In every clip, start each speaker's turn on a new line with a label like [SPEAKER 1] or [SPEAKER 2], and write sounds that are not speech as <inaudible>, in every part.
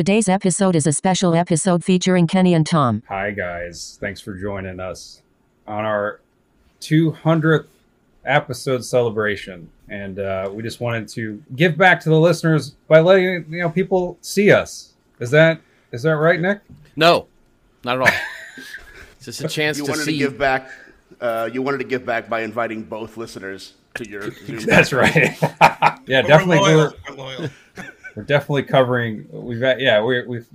[SPEAKER 1] Today's episode is a special episode featuring Kenny and Tom.
[SPEAKER 2] Hi, guys. Thanks for joining us on our 200th episode celebration. And uh, we just wanted to give back to the listeners by letting you know people see us. Is that is that right, Nick?
[SPEAKER 3] No, not at all. it's <laughs> just a chance
[SPEAKER 4] You
[SPEAKER 3] to
[SPEAKER 4] wanted
[SPEAKER 3] see.
[SPEAKER 4] to give back. Uh, you wanted to give back by inviting both listeners to your <laughs> Zoom.
[SPEAKER 2] That's right. <laughs> yeah,
[SPEAKER 5] But
[SPEAKER 2] definitely.
[SPEAKER 5] We're
[SPEAKER 2] We're,
[SPEAKER 5] loyal. We're loyal.
[SPEAKER 2] We're definitely covering. We've got, yeah, we're, we've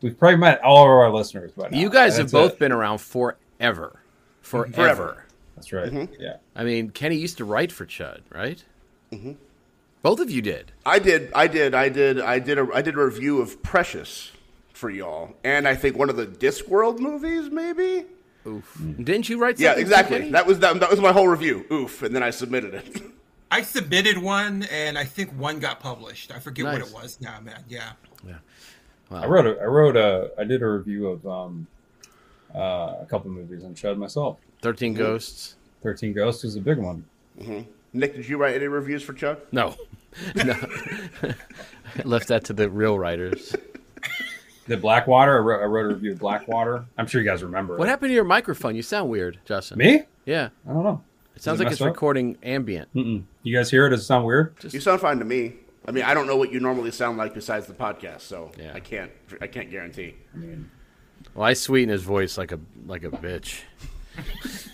[SPEAKER 2] we've probably met all of our listeners by now.
[SPEAKER 3] you guys have both
[SPEAKER 2] it.
[SPEAKER 3] been around forever, forever.
[SPEAKER 4] Forever.
[SPEAKER 2] That's right.
[SPEAKER 4] Mm-hmm.
[SPEAKER 2] Yeah.
[SPEAKER 3] I mean, Kenny used to write for Chud, right?
[SPEAKER 4] Mm-hmm.
[SPEAKER 3] Both of you did.
[SPEAKER 4] I did. I did. I did. I did. A, I did a review of Precious for y'all, and I think one of the Discworld movies, maybe.
[SPEAKER 3] Oof. Didn't you write?
[SPEAKER 4] Yeah, exactly. That was that, that was my whole review. Oof, and then I submitted it. <laughs>
[SPEAKER 5] I submitted one, and I think one got published. I forget what it was now, man. Yeah.
[SPEAKER 2] Yeah, I wrote a, I wrote a, I did a review of um, uh, a couple movies on Chud myself.
[SPEAKER 3] 13 Ghosts.
[SPEAKER 2] Thirteen Ghosts is a big one.
[SPEAKER 4] Nick, did you write any reviews for Chuck?
[SPEAKER 3] No, <laughs> no. I left that to the real writers.
[SPEAKER 2] The Blackwater, I wrote, I wrote a review of Blackwater. I'm sure you guys remember.
[SPEAKER 3] What
[SPEAKER 2] it.
[SPEAKER 3] happened to your microphone? You sound weird, Justin.
[SPEAKER 2] Me?
[SPEAKER 3] Yeah,
[SPEAKER 2] I don't know.
[SPEAKER 3] It sounds
[SPEAKER 2] it
[SPEAKER 3] like it's
[SPEAKER 2] up?
[SPEAKER 3] recording ambient.
[SPEAKER 2] Mm-mm. You guys hear it? Does it sound weird?
[SPEAKER 4] You sound fine to me. I mean, I don't know what you normally sound like besides the podcast, so
[SPEAKER 3] Yeah.
[SPEAKER 4] I can't. I can't guarantee.
[SPEAKER 3] Well, I sweeten his voice like a like a bitch. <laughs>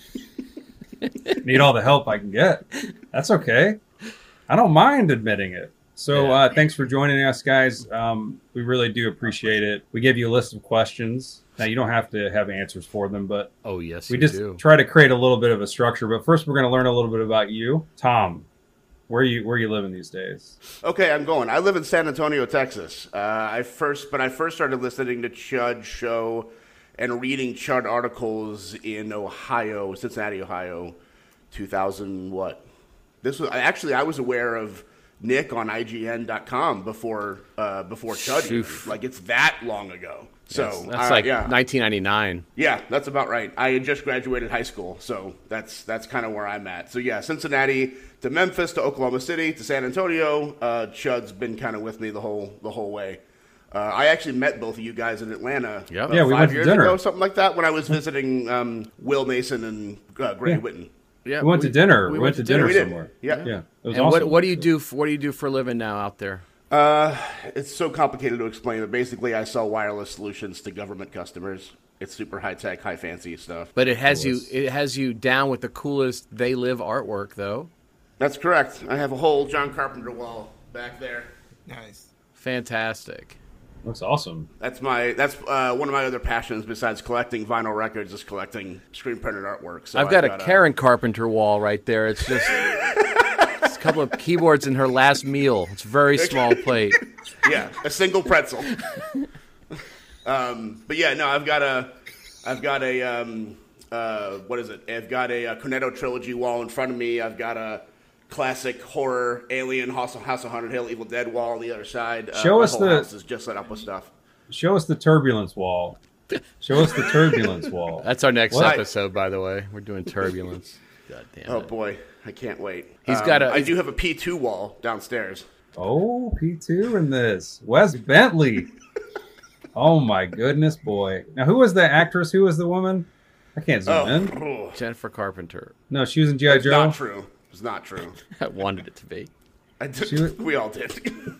[SPEAKER 2] Need all the help I can get. That's okay. I don't mind admitting it. So
[SPEAKER 3] Yeah.
[SPEAKER 2] uh, thanks for joining us, guys. Um, we really do appreciate it. We gave you a list of questions. Now you don't have to have answers for them, but
[SPEAKER 3] Oh yes,
[SPEAKER 2] we
[SPEAKER 3] you
[SPEAKER 2] just
[SPEAKER 3] do.
[SPEAKER 2] try to create a little bit of a structure. But first, we're going to learn a little bit about you, Tom. Where you where you living these days?
[SPEAKER 4] Okay, I'm going. I live in San Antonio, Texas. Uh, I first, but I first started listening to Chud show and reading Chud articles in Ohio, Cincinnati, Ohio, 2000. What? This was actually I was aware of Nick on IGN.com before uh, before Chud.
[SPEAKER 3] Oof.
[SPEAKER 4] Like it's that long ago. So
[SPEAKER 3] that's, that's
[SPEAKER 4] uh,
[SPEAKER 3] like
[SPEAKER 4] yeah.
[SPEAKER 3] 1999.
[SPEAKER 4] Yeah, that's about right. I had just graduated high school, so that's that's kind of where I'm at. So yeah, Cincinnati to Memphis to Oklahoma City to San Antonio. Uh, Chud's been kind of with me the whole the whole way. Uh, I actually met both of you guys in Atlanta.
[SPEAKER 3] Yep.
[SPEAKER 4] about
[SPEAKER 2] Yeah, we
[SPEAKER 4] five
[SPEAKER 2] went
[SPEAKER 4] years
[SPEAKER 2] dinner.
[SPEAKER 4] ago, something like that, when I was visiting um, Will Mason and uh, Greg
[SPEAKER 2] Yeah.
[SPEAKER 4] Witten.
[SPEAKER 3] Yeah,
[SPEAKER 2] We went to dinner. We, went, to dinner,
[SPEAKER 4] We
[SPEAKER 2] somewhere.
[SPEAKER 4] Yeah.
[SPEAKER 2] Yeah, it was
[SPEAKER 3] And
[SPEAKER 2] awesome.
[SPEAKER 3] what what do you do? For, what do you do for a living now out there?
[SPEAKER 4] Uh, it's so complicated to explain, but basically, I sell wireless solutions to government customers. It's super high tech, high fancy stuff.
[SPEAKER 3] But it has you it has you down with the coolest they live artwork though.
[SPEAKER 4] That's correct. I have a whole John Carpenter wall back there.
[SPEAKER 5] Nice.
[SPEAKER 3] Fantastic.
[SPEAKER 2] Looks awesome.
[SPEAKER 4] That's my that's uh, one of my other passions besides collecting vinyl records is collecting screen printed artwork. So
[SPEAKER 3] I've got a Karen Carpenter wall right there. It's just it's a couple of keyboards in her last meal. It's a very small plate. <laughs>
[SPEAKER 4] yeah, a single pretzel. <laughs> um, but yeah, no, I've got a I've got a um, uh, what is it? I've got a, uh Cornetto trilogy wall in front of me. I've got a classic horror Alien House of, House of Haunted Hill Evil Dead wall on the other side. Uh,
[SPEAKER 2] Show
[SPEAKER 4] my
[SPEAKER 2] us the-
[SPEAKER 4] house is just set up with stuff.
[SPEAKER 2] Show us the turbulence wall. Show us the turbulence wall. <laughs>
[SPEAKER 3] That's our next
[SPEAKER 2] What?
[SPEAKER 3] episode, by the way. We're doing turbulence. <laughs> God damn
[SPEAKER 4] Oh
[SPEAKER 3] it.
[SPEAKER 4] boy, I can't wait.
[SPEAKER 3] He's
[SPEAKER 4] Um,
[SPEAKER 3] got a-
[SPEAKER 4] I do have a P two wall downstairs.
[SPEAKER 2] Oh, P2 in this. Wes Bentley. Oh my goodness, boy! Now, who was the actress? Who was the woman? I can't zoom
[SPEAKER 4] Oh,
[SPEAKER 2] in.
[SPEAKER 3] Jennifer Carpenter.
[SPEAKER 2] No, she was in GI
[SPEAKER 4] that's
[SPEAKER 2] Joe.
[SPEAKER 4] not true. It's not true. <laughs>
[SPEAKER 3] I wanted it to be.
[SPEAKER 4] I did,
[SPEAKER 2] She <laughs>
[SPEAKER 4] we all did.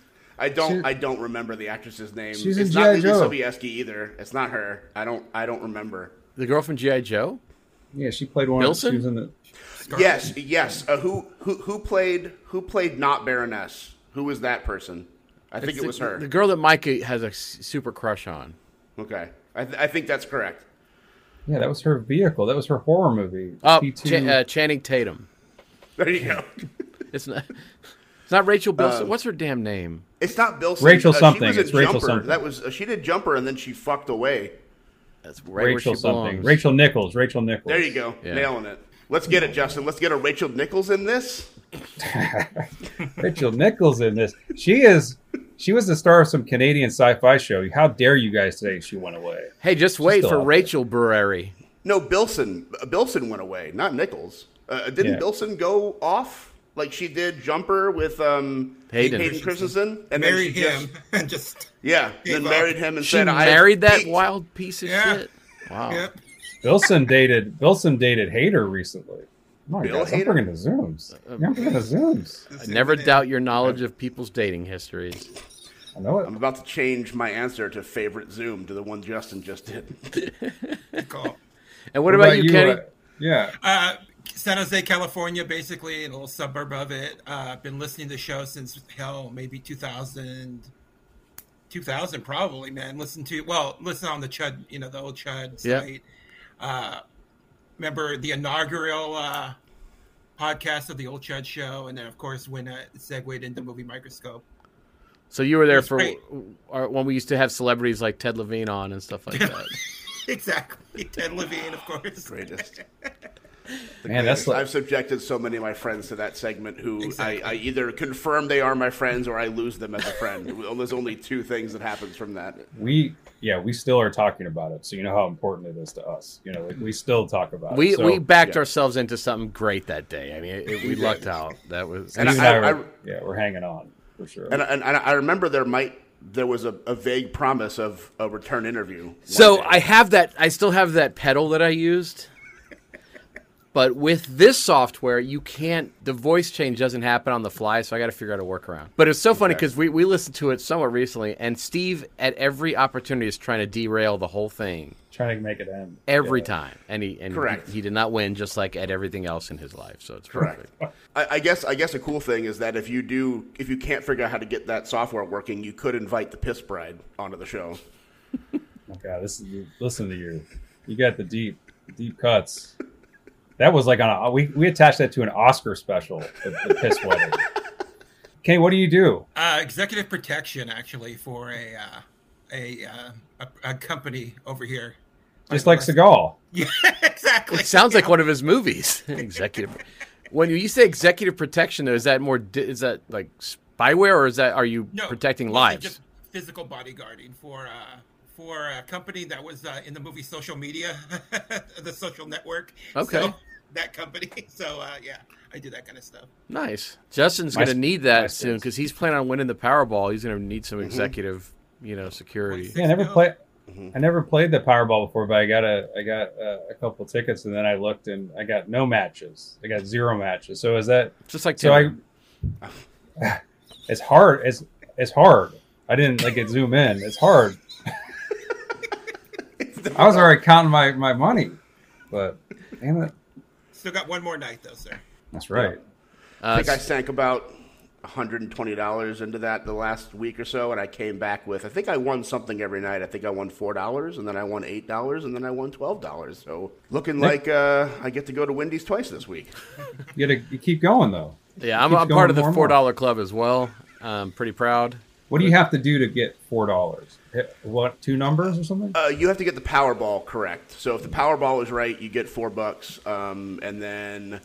[SPEAKER 4] <laughs> I don't.
[SPEAKER 2] She-
[SPEAKER 4] I don't remember the actress's name.
[SPEAKER 2] She's
[SPEAKER 4] it's
[SPEAKER 2] in
[SPEAKER 4] not
[SPEAKER 2] G.I.
[SPEAKER 4] Leelee
[SPEAKER 2] Joe.
[SPEAKER 4] Sobieski either. It's not her. I don't. I don't remember.
[SPEAKER 3] The girl from GI Joe.
[SPEAKER 2] Yeah, she played one.
[SPEAKER 3] Wilson?
[SPEAKER 2] She was in the.
[SPEAKER 4] Yes. Yes. Uh, who? Who? Who played? Who played not Baroness? Who was that person? I think
[SPEAKER 3] It's
[SPEAKER 4] it
[SPEAKER 3] the-
[SPEAKER 4] was her.
[SPEAKER 3] The girl that Micah has a super crush on.
[SPEAKER 4] Okay. I, th- I think that's correct.
[SPEAKER 2] Yeah, that was her vehicle. That was her horror movie.
[SPEAKER 3] Oh,
[SPEAKER 2] T2.
[SPEAKER 3] Uh, Channing Tatum.
[SPEAKER 4] There you go. <laughs>
[SPEAKER 3] It's not. It's not Rachel Bilson.
[SPEAKER 4] Um,
[SPEAKER 3] What's her damn name?
[SPEAKER 4] It's not Bill.
[SPEAKER 2] Rachel
[SPEAKER 4] uh,
[SPEAKER 2] something.
[SPEAKER 4] She was in
[SPEAKER 2] It's Rachel something.
[SPEAKER 4] That was uh, she did Jumper and then she fucked away.
[SPEAKER 3] That's right where
[SPEAKER 2] Rachel
[SPEAKER 3] she
[SPEAKER 2] something.
[SPEAKER 3] belongs.
[SPEAKER 2] Rachel Nichols. Rachel Nichols.
[SPEAKER 4] There you go.
[SPEAKER 3] Yeah.
[SPEAKER 4] Nailing it. Let's get it, Justin. Let's get a Rachel Nichols in this. <laughs>
[SPEAKER 2] Rachel Nichols in this. She is. She was the star of some Canadian sci-fi show. How dare you guys say she went away?
[SPEAKER 3] Hey, just wait for
[SPEAKER 2] out there.
[SPEAKER 3] Rachel Burreri.
[SPEAKER 4] No, Bilson. Uh, Bilson went away, not Nichols. Uh, didn't
[SPEAKER 2] Yeah.
[SPEAKER 4] Bilson go off like she did Jumper with um,
[SPEAKER 3] Hayden.
[SPEAKER 4] Hayden Christensen? And then
[SPEAKER 5] Married him
[SPEAKER 4] just- <laughs>
[SPEAKER 5] and just
[SPEAKER 4] yeah, <laughs>
[SPEAKER 5] Gave
[SPEAKER 4] then
[SPEAKER 5] up.
[SPEAKER 4] married him and
[SPEAKER 3] She
[SPEAKER 4] said, "I
[SPEAKER 3] married that
[SPEAKER 4] peaked."
[SPEAKER 3] wild piece of
[SPEAKER 5] Yeah.
[SPEAKER 3] shit. Wow.
[SPEAKER 5] yep.
[SPEAKER 2] Bilson dated. Bilson dated Hader recently. Oh my
[SPEAKER 4] Bill
[SPEAKER 2] God, I'm bringing the zooms. I'm bringing the zooms.
[SPEAKER 3] I never doubt your knowledge of people's dating histories.
[SPEAKER 2] I know it.
[SPEAKER 4] I'm about to change my answer to favorite Zoom to the one Justin just did. <laughs>
[SPEAKER 5] Good call.
[SPEAKER 3] And what, about, you, Kenny?
[SPEAKER 2] uh, yeah.
[SPEAKER 5] Uh, San Jose, California, basically, in a little suburb of it. Uh, I've been listening to the show since hell, maybe 2000, 2000 probably, man. Listen to well, listen on the Chud, you know, the old Chud
[SPEAKER 3] Yeah.
[SPEAKER 5] site. Uh, remember the inaugural uh, podcast of the old Chud show, and then of course when uh, it segued into movie microscope.
[SPEAKER 3] So you were there for
[SPEAKER 5] great.
[SPEAKER 3] when we used to have celebrities like Ted Levine on and stuff like <laughs> that.
[SPEAKER 5] exactly, Ted Levine, of course.
[SPEAKER 4] Greatest. <laughs>
[SPEAKER 2] Man, that's like,
[SPEAKER 4] I've subjected so many of my friends to that segment who
[SPEAKER 5] Exactly.
[SPEAKER 4] I, I either confirm they are my friends or I lose them as a friend. <laughs> There's only two things that happens from that.
[SPEAKER 2] we. Yeah, we still are talking about it, so you know how important it is to us. You know, like we still talk about
[SPEAKER 3] We
[SPEAKER 2] it. So,
[SPEAKER 3] we backed
[SPEAKER 4] yeah.
[SPEAKER 3] ourselves into something great that day. I mean, it, it- we lucked out. That was
[SPEAKER 4] And
[SPEAKER 2] Steve
[SPEAKER 4] I-
[SPEAKER 2] and I,
[SPEAKER 4] I-
[SPEAKER 2] were, yeah, we're hanging on for sure.
[SPEAKER 4] And, and, and I remember there might there was a, a vague promise of a return interview.
[SPEAKER 3] So
[SPEAKER 4] day.
[SPEAKER 3] I have that. I still have that pedal that I used, but with this software, you can't. The voice change doesn't happen on the fly, so I got to figure out a workaround. But it's so funny
[SPEAKER 4] Okay.
[SPEAKER 3] because we we listened to it somewhat recently, and Steve at every opportunity is trying to derail the whole thing
[SPEAKER 2] trying to make it end
[SPEAKER 3] every
[SPEAKER 2] Yeah.
[SPEAKER 3] time, and he and
[SPEAKER 4] Correct.
[SPEAKER 3] He, he did not win, just like at everything else in his life. So it's
[SPEAKER 4] Correct.
[SPEAKER 3] perfect.
[SPEAKER 4] I, I guess I guess a cool thing is that if you do if you can't figure out how to get that software working, you could invite the piss bride onto the show. <laughs>
[SPEAKER 2] Oh God, this is listen to you. You got the deep, deep cuts. That was like on a we we attached that to an Oscar special, the, the piss <laughs> wedding. Kenny, what do you do?
[SPEAKER 5] Uh, executive protection, actually, for a uh, a, uh, a a company over here.
[SPEAKER 2] Just like Seagal. <laughs>
[SPEAKER 5] Yeah, exactly.
[SPEAKER 3] It sounds like one of his movies. <laughs> executive. When you say executive protection, though, is that more? Is that like spyware, or is that are you
[SPEAKER 5] No,
[SPEAKER 3] protecting lives?
[SPEAKER 5] Just physical bodyguarding for uh, for a company that was uh, in the movie Social Media, the social network.
[SPEAKER 3] Okay.
[SPEAKER 5] So, that company. <laughs> So uh, yeah, I do that kind of stuff.
[SPEAKER 3] Nice. Justin's going to need
[SPEAKER 2] my
[SPEAKER 3] that soon because he's planning on winning the Powerball. He's going to need
[SPEAKER 4] Mm-hmm.
[SPEAKER 3] some executive, you know, security.
[SPEAKER 2] Yeah, I never
[SPEAKER 5] mil.
[SPEAKER 2] played.
[SPEAKER 4] Mm-hmm.
[SPEAKER 2] I never played the Powerball before, but I got a I got a, a couple tickets, and then I looked and I got no matches. I got zero matches. So is that
[SPEAKER 3] Just like
[SPEAKER 2] so?
[SPEAKER 3] Tinder.
[SPEAKER 2] I <sighs> it's hard. It's it's hard. I didn't like it zoom in. It's hard. <laughs> I was already counting my my money, but damn it,
[SPEAKER 5] Still got one more night though, sir.
[SPEAKER 2] that's right.
[SPEAKER 3] Uh,
[SPEAKER 4] I think I sank about $120 into that the last week or so, and I came back with I think I won something every night. I think I won four dollars, and then I won eight dollars, and then I won twelve dollars. So looking like uh, I get to go to Wendy's twice this week.
[SPEAKER 2] You gotta you keep going though.
[SPEAKER 3] yeah, I'm, I'm part of the $4 club as well. I'm pretty proud.
[SPEAKER 2] What do you have to do to get four dollars? What two numbers or something?
[SPEAKER 4] Uh, you have to get the Powerball correct. So if the Powerball is right, you get four bucks, um, and then.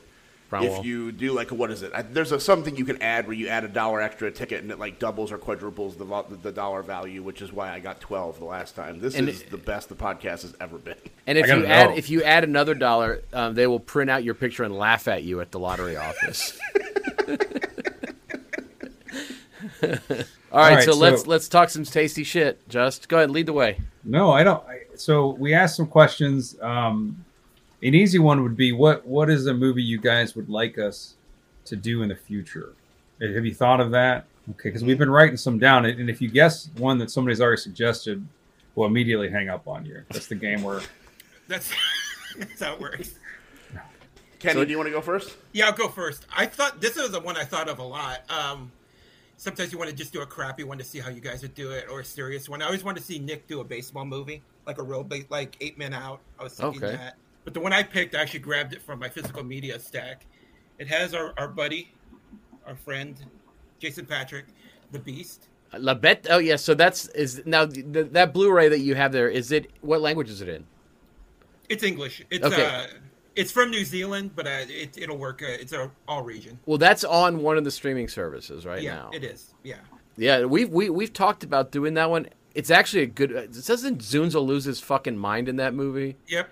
[SPEAKER 3] Bromwell.
[SPEAKER 4] If you do like what is it? I, there's a, something you can add where you add a dollar extra a ticket and it like doubles or quadruples the vo- the dollar value, which is why I got twelve the last time. This
[SPEAKER 3] And
[SPEAKER 4] is
[SPEAKER 3] it-
[SPEAKER 4] the best the podcast has ever been. <laughs>
[SPEAKER 3] And if
[SPEAKER 2] I gotta
[SPEAKER 3] you add if you add another dollar, um, they will print out your picture and laugh at you at the lottery office. <laughs> <laughs> All right,
[SPEAKER 2] All right,
[SPEAKER 3] so,
[SPEAKER 2] so-
[SPEAKER 3] let's let's talk some tasty shit. Just go ahead, lead the way.
[SPEAKER 2] No, I don't. I, so we asked some questions. Um, an easy one would be what What is a movie you guys would like us to do in the future? Have you thought of that? Okay, because we've been writing some down, and if you guess one that somebody's already suggested, we'll immediately hang up on you. That's the game where <laughs>
[SPEAKER 5] That's that's how it works.
[SPEAKER 4] Kenny,
[SPEAKER 3] So-
[SPEAKER 4] do you want to go first?
[SPEAKER 5] Yeah, I'll go first. I thought this was the one I thought of a lot. Um, sometimes you want to just do a crappy one to see how you guys would do it, or a serious one. I always want to see Nick do a baseball movie, like a real, ba- like Eight Men Out. I was thinking
[SPEAKER 3] Okay.
[SPEAKER 5] that. But the one I picked, I actually grabbed it from my physical media stack. It has our, our buddy, our friend, Jason Patric, the Beast.
[SPEAKER 3] La Bet. Oh yeah, so that's is now th- that Blu-ray that you have there. Is it what language is it in?
[SPEAKER 5] It's English. It's
[SPEAKER 3] Okay.
[SPEAKER 5] uh, it's from New Zealand, but uh, it, it'll work. Uh, it's a all region.
[SPEAKER 3] Well, that's on one of the streaming services right
[SPEAKER 5] yeah,
[SPEAKER 3] now.
[SPEAKER 5] it is. Yeah.
[SPEAKER 3] Yeah, we've we, we've talked about doing that one. It's actually a good. uh, Doesn't Dzundza lose his fucking mind in that movie?
[SPEAKER 5] Yep.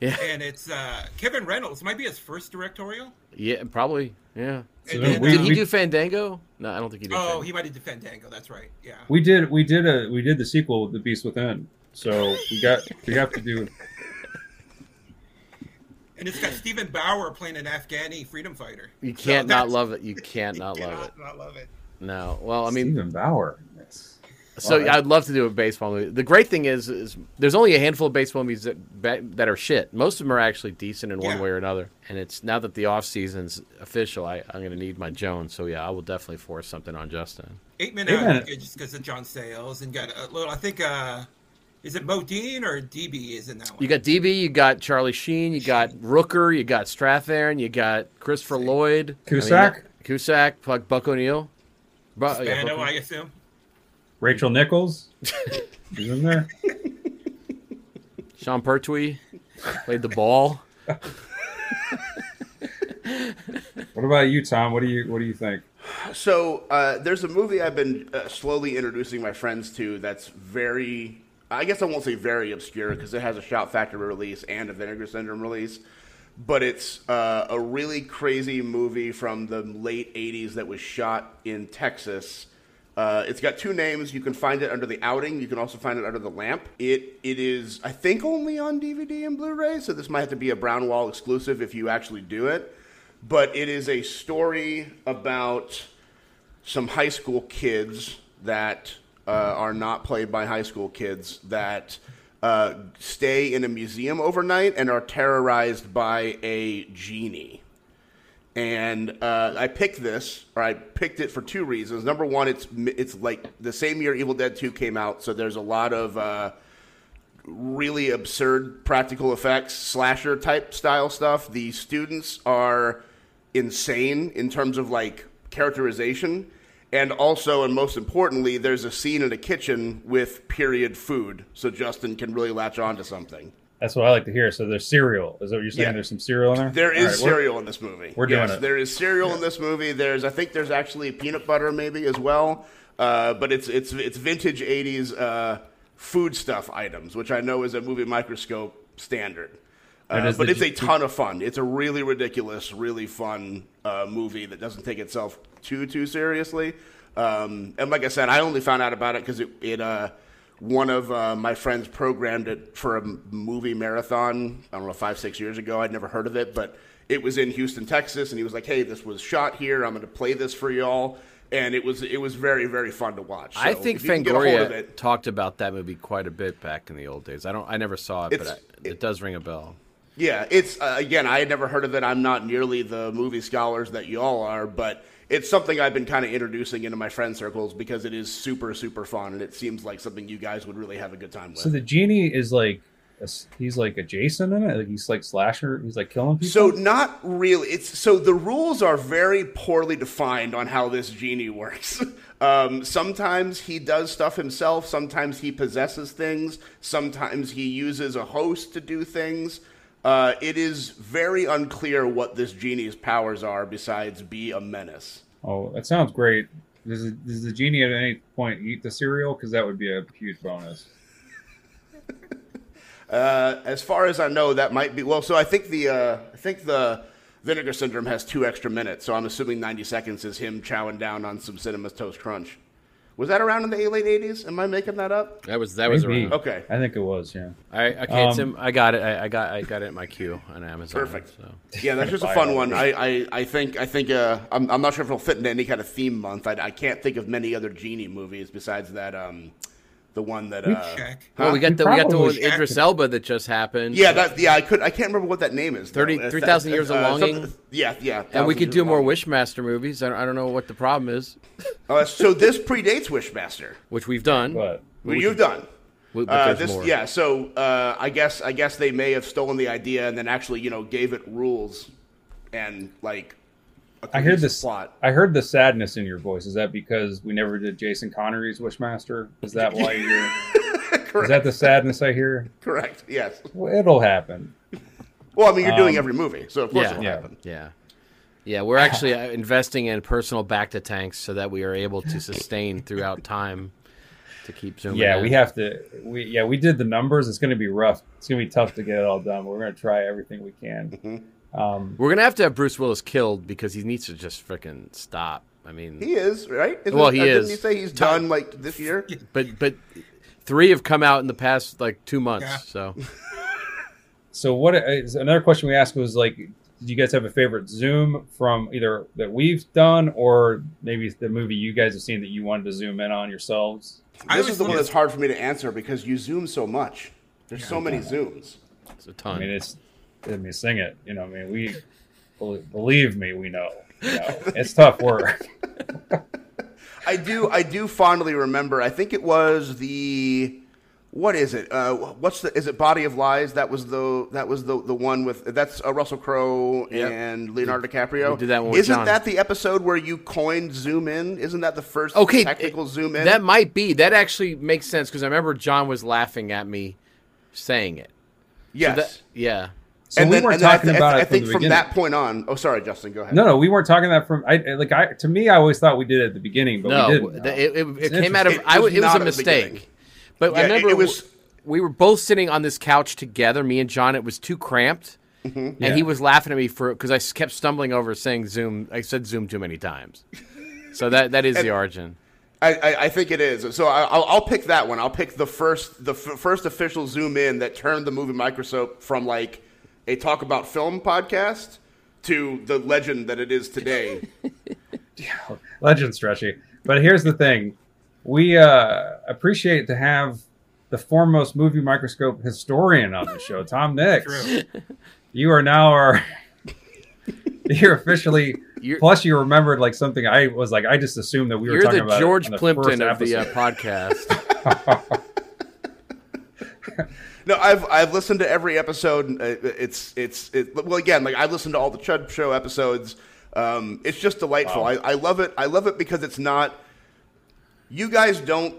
[SPEAKER 3] Yeah,
[SPEAKER 5] And it's uh, Kevin Reynolds. Might be his first directorial.
[SPEAKER 3] yeah, probably. Yeah.
[SPEAKER 2] So
[SPEAKER 5] then,
[SPEAKER 2] we-
[SPEAKER 3] Did
[SPEAKER 5] uh,
[SPEAKER 3] he
[SPEAKER 2] we-
[SPEAKER 3] do Fandango? No, I don't think he did.
[SPEAKER 5] Oh,
[SPEAKER 3] Fandango.
[SPEAKER 5] he might have did Fandango. That's right. Yeah.
[SPEAKER 2] we did we did a we did the sequel, The Beast Within. So we got we have to do.
[SPEAKER 5] And it's got Steven Bauer playing an Afghani freedom fighter.
[SPEAKER 3] You can't not love it. You can't not
[SPEAKER 5] you
[SPEAKER 3] love it. <laughs>
[SPEAKER 5] Not love it.
[SPEAKER 3] No. Well, I mean,
[SPEAKER 2] Steven Bauer. Yes.
[SPEAKER 3] So
[SPEAKER 2] Wow.
[SPEAKER 3] I'd love to do a baseball movie. The great thing is, is there's only a handful of baseball movies that that are shit. Most of them are actually decent in one
[SPEAKER 5] Yeah.
[SPEAKER 3] way or another. And it's now that the off season's official, I, I'm going to need my Jones. So yeah, I will definitely force something on Justin.
[SPEAKER 5] Eight Men
[SPEAKER 2] Eight
[SPEAKER 5] Out
[SPEAKER 2] Men-
[SPEAKER 5] is good just because of John Sayles and got a little. I think uh, is it Modine or DB is in that one?
[SPEAKER 3] You got DB, you got Charlie Sheen, you got Rooker, you got Strathairn, you got Christopher Lloyd, I mean,
[SPEAKER 2] Cusack?
[SPEAKER 3] Cusack, Buck, Buck O'Neill, Bu- yeah,
[SPEAKER 5] Spano,
[SPEAKER 3] Buck-
[SPEAKER 5] I assume.
[SPEAKER 2] Rachel Nichols. <laughs> Is in there?
[SPEAKER 3] Sean Pertwee played the ball.
[SPEAKER 2] What about you, Tom? What do you What do you think?
[SPEAKER 4] So uh, there's a movie I've been uh, slowly introducing my friends to. That's very, I guess I won't say very obscure because it has a Shout Factory release and a Vinegar Syndrome release, but it's uh, a really crazy movie from the late '80s that was shot in Texas. Uh, it's got two names. You can find it under the outing. You can also find it under the lamp. It it is I think only on DVD and Blu-ray, so this might have to be a Brown Wall exclusive if you actually do it. But it is a story about some high school kids that uh, are not played by high school kids that uh, stay in a museum overnight and are terrorized by a genie. And uh, I picked this, or I picked it for two reasons. Number one, it's it's like the same year Evil Dead Two came out, so there's a lot of uh, really absurd practical effects, slasher type style stuff. The students are insane in terms of like characterization. And also, and most importantly, there's a scene in a kitchen with period food, so Justin can really latch on to something.
[SPEAKER 2] That's what I like to hear. So there's cereal. Is that what you're saying?
[SPEAKER 4] Yeah.
[SPEAKER 2] There's some cereal in there.
[SPEAKER 4] There is
[SPEAKER 2] right,
[SPEAKER 4] cereal in this movie.
[SPEAKER 2] we're doing
[SPEAKER 4] yes,
[SPEAKER 2] it.
[SPEAKER 4] There is cereal in this movie. There's, I think, there's actually peanut butter maybe as well. Uh, but it's it's it's vintage '80s uh, food stuff items, which I know is a movie microscope standard. Uh, but it's a ton of fun. It's a really ridiculous, really fun uh, movie that doesn't take itself too too seriously. Um, and like I said, I only found out about it because it, it uh, one of uh, my friends programmed it for a movie marathon. I don't know five six years ago. I'd never heard of it, but it was in Houston, Texas, and he was like, "Hey, this was shot here. I'm going to play this for y'all." And it was it was very very fun to watch.
[SPEAKER 3] I think
[SPEAKER 4] if you can get a hold of
[SPEAKER 3] Fangoria
[SPEAKER 4] it-
[SPEAKER 3] talked about that movie quite a bit back in the old days. I don't, I never saw it, but I, it does ring a bell.
[SPEAKER 4] Yeah, it's uh, again. I had never heard of it. I'm not nearly the movie scholars that y'all are, but it's something I've been kind of introducing into my friend circles because it is super super fun, and it seems like something you guys would really have a good time with.
[SPEAKER 2] So the genie is like, he's like a Jason in it. Like he's like slasher. He's like killing people.
[SPEAKER 4] So not really. It's so the rules are very poorly defined on how this genie works. <laughs> Um, sometimes he does stuff himself. Sometimes he possesses things. Sometimes he uses a host to do things. Uh, it is very unclear what this genie's powers are besides be a menace.
[SPEAKER 2] oh, that sounds great. Does, does the genie at any point eat the cereal? Because that would be a huge bonus. <laughs>
[SPEAKER 4] Uh, as far as I know, that might be well. So I think the uh, I think the Vinegar Syndrome has two extra minutes. So I'm assuming 90 seconds is him chowing down on some cinnamon Toast Crunch. Was that around in the late '80s? Am I making that up?
[SPEAKER 3] That was that was
[SPEAKER 2] Maybe.
[SPEAKER 3] around.
[SPEAKER 4] Okay.
[SPEAKER 2] I think it was. Yeah.
[SPEAKER 3] I okay, it's
[SPEAKER 2] Um,
[SPEAKER 3] in, I got it. I, I got I got it in my queue on Amazon.
[SPEAKER 4] Perfect.
[SPEAKER 3] So.
[SPEAKER 4] Yeah, that's just a fun one. I, I, I think I think uh, I'm, I'm not sure if it'll fit into any kind of theme month. I, I can't think of many other genie movies besides that. Um, the one that uh,
[SPEAKER 5] Shaq.
[SPEAKER 3] Well, we got
[SPEAKER 2] We
[SPEAKER 3] the we got the one with
[SPEAKER 2] probably-
[SPEAKER 3] Idris Elba that just happened.
[SPEAKER 4] yeah, that yeah, I could I can't remember what that name is. though.
[SPEAKER 3] 30 3,000
[SPEAKER 4] that-
[SPEAKER 3] Years of
[SPEAKER 4] uh,
[SPEAKER 3] Longing?
[SPEAKER 4] something- Yeah, yeah.
[SPEAKER 3] and we could do more
[SPEAKER 4] Longing.
[SPEAKER 3] Wishmaster movies. I don't, I don't know what the problem is, <laughs>
[SPEAKER 4] Uh, so this predates Wishmaster.
[SPEAKER 3] which we've done.
[SPEAKER 2] But
[SPEAKER 4] Well, you've done.
[SPEAKER 3] but
[SPEAKER 4] Uh, this,
[SPEAKER 3] more.
[SPEAKER 4] yeah. So uh, I guess I guess they may have stolen the idea and then actually you know gave it rules and like. A
[SPEAKER 2] I hear
[SPEAKER 4] cohesive
[SPEAKER 2] this.
[SPEAKER 4] plot.
[SPEAKER 2] I heard the sadness in your voice. Is that because we never did Jason Connery's Wishmaster? Is that why <laughs> you're? is that the sadness I hear?
[SPEAKER 4] Correct. Yes.
[SPEAKER 2] Well, it'll happen.
[SPEAKER 4] Well, I mean, you're doing
[SPEAKER 2] Um,
[SPEAKER 4] every movie, so of course
[SPEAKER 3] Yeah.
[SPEAKER 4] it'll
[SPEAKER 2] Yeah.
[SPEAKER 4] happen.
[SPEAKER 3] Yeah. Yeah, we're actually uh, investing in personal back to tanks so that we are able to sustain throughout time to keep zooming.
[SPEAKER 2] Yeah,
[SPEAKER 3] in.
[SPEAKER 2] we have to. We yeah, we did the numbers. It's going to be rough. It's going to be tough to get it all done. But we're going to try everything we can. Um,
[SPEAKER 3] We're gonna have to have Bruce Willis killed because he needs to just freaking stop. I mean,
[SPEAKER 4] He is right. Isn't
[SPEAKER 3] Well, he
[SPEAKER 4] uh,
[SPEAKER 3] is.
[SPEAKER 4] Didn't he say he's done like this year? <laughs>
[SPEAKER 3] but but three have come out in the past like two months.
[SPEAKER 5] Yeah.
[SPEAKER 3] So <laughs>
[SPEAKER 2] so what? Is, another question we asked was like, do you guys have a favorite Zoom from either that we've done or maybe the movie you guys have seen that you wanted to zoom in on yourselves?
[SPEAKER 5] I
[SPEAKER 4] This
[SPEAKER 5] always
[SPEAKER 4] is the one that's hard for me to answer because you zoom so much. There's so many zooms.
[SPEAKER 3] it's a ton.
[SPEAKER 2] I mean, it's. I mean, sing it. You know, I mean, we believe me, we know. You know, it's tough work. <laughs>
[SPEAKER 4] I do. I do fondly remember. I think it was the. What is it? Uh, what's the? Is it Body of Lies? That was the. That was the the one with. That's uh, Russell Crowe
[SPEAKER 3] Yep.
[SPEAKER 4] and Leonardo DiCaprio.
[SPEAKER 3] we did that one
[SPEAKER 4] Isn't
[SPEAKER 3] John.
[SPEAKER 4] that the episode where you coined zoom in? Isn't that the first
[SPEAKER 3] okay,
[SPEAKER 4] technical zoom in?
[SPEAKER 3] That might be. That actually makes sense because I remember John was laughing at me saying it. So
[SPEAKER 4] yes.
[SPEAKER 3] that- yeah.
[SPEAKER 2] So we weren't
[SPEAKER 4] and then I
[SPEAKER 2] talking
[SPEAKER 4] th-
[SPEAKER 2] about
[SPEAKER 4] I,
[SPEAKER 2] it
[SPEAKER 4] I
[SPEAKER 2] from
[SPEAKER 4] think
[SPEAKER 2] the
[SPEAKER 4] from that point on. Oh, sorry, Justin. Go ahead.
[SPEAKER 2] No, no, we weren't talking that from. I like. I to me, I always thought we did it at the beginning, but
[SPEAKER 3] no,
[SPEAKER 2] we didn't.
[SPEAKER 3] the- it, it, it came out of.
[SPEAKER 4] interesting.
[SPEAKER 3] I
[SPEAKER 4] It was
[SPEAKER 3] it was a
[SPEAKER 4] at the
[SPEAKER 3] mistake. But
[SPEAKER 4] Yeah,
[SPEAKER 3] I remember
[SPEAKER 4] it was-
[SPEAKER 3] we were both sitting on this couch together, me and John. It was too cramped, mm-hmm. and
[SPEAKER 2] Yeah.
[SPEAKER 3] he was laughing at me for because I kept stumbling over saying Zoom. I said Zoom too many times. So that that is <laughs> the origin.
[SPEAKER 4] I, I, I think it is. So I, I'll, I'll pick that one. I'll pick the first the f- first official zoom in that turned the movie microscope from like a talk about film podcast to the legend that it is today. <laughs>
[SPEAKER 2] legend stretchy. But here's the thing: we uh, appreciate to have the foremost movie microscope historian on the show, Tom Nix.
[SPEAKER 5] True. <laughs>
[SPEAKER 2] You are now our. <laughs> You're officially.
[SPEAKER 3] You're-
[SPEAKER 2] plus, you remembered like something. I was like, I just assumed that we were
[SPEAKER 3] You're
[SPEAKER 2] talking
[SPEAKER 3] the
[SPEAKER 2] about
[SPEAKER 3] George
[SPEAKER 2] on the
[SPEAKER 3] Plimpton of the uh, podcast.
[SPEAKER 4] No, I've I've listened to every episode. Uh, It's it's it, well again like I've listened to all the Chud Show episodes. Um, it's just delightful.
[SPEAKER 2] Wow.
[SPEAKER 4] I, I love it. I love it because it's not. You guys don't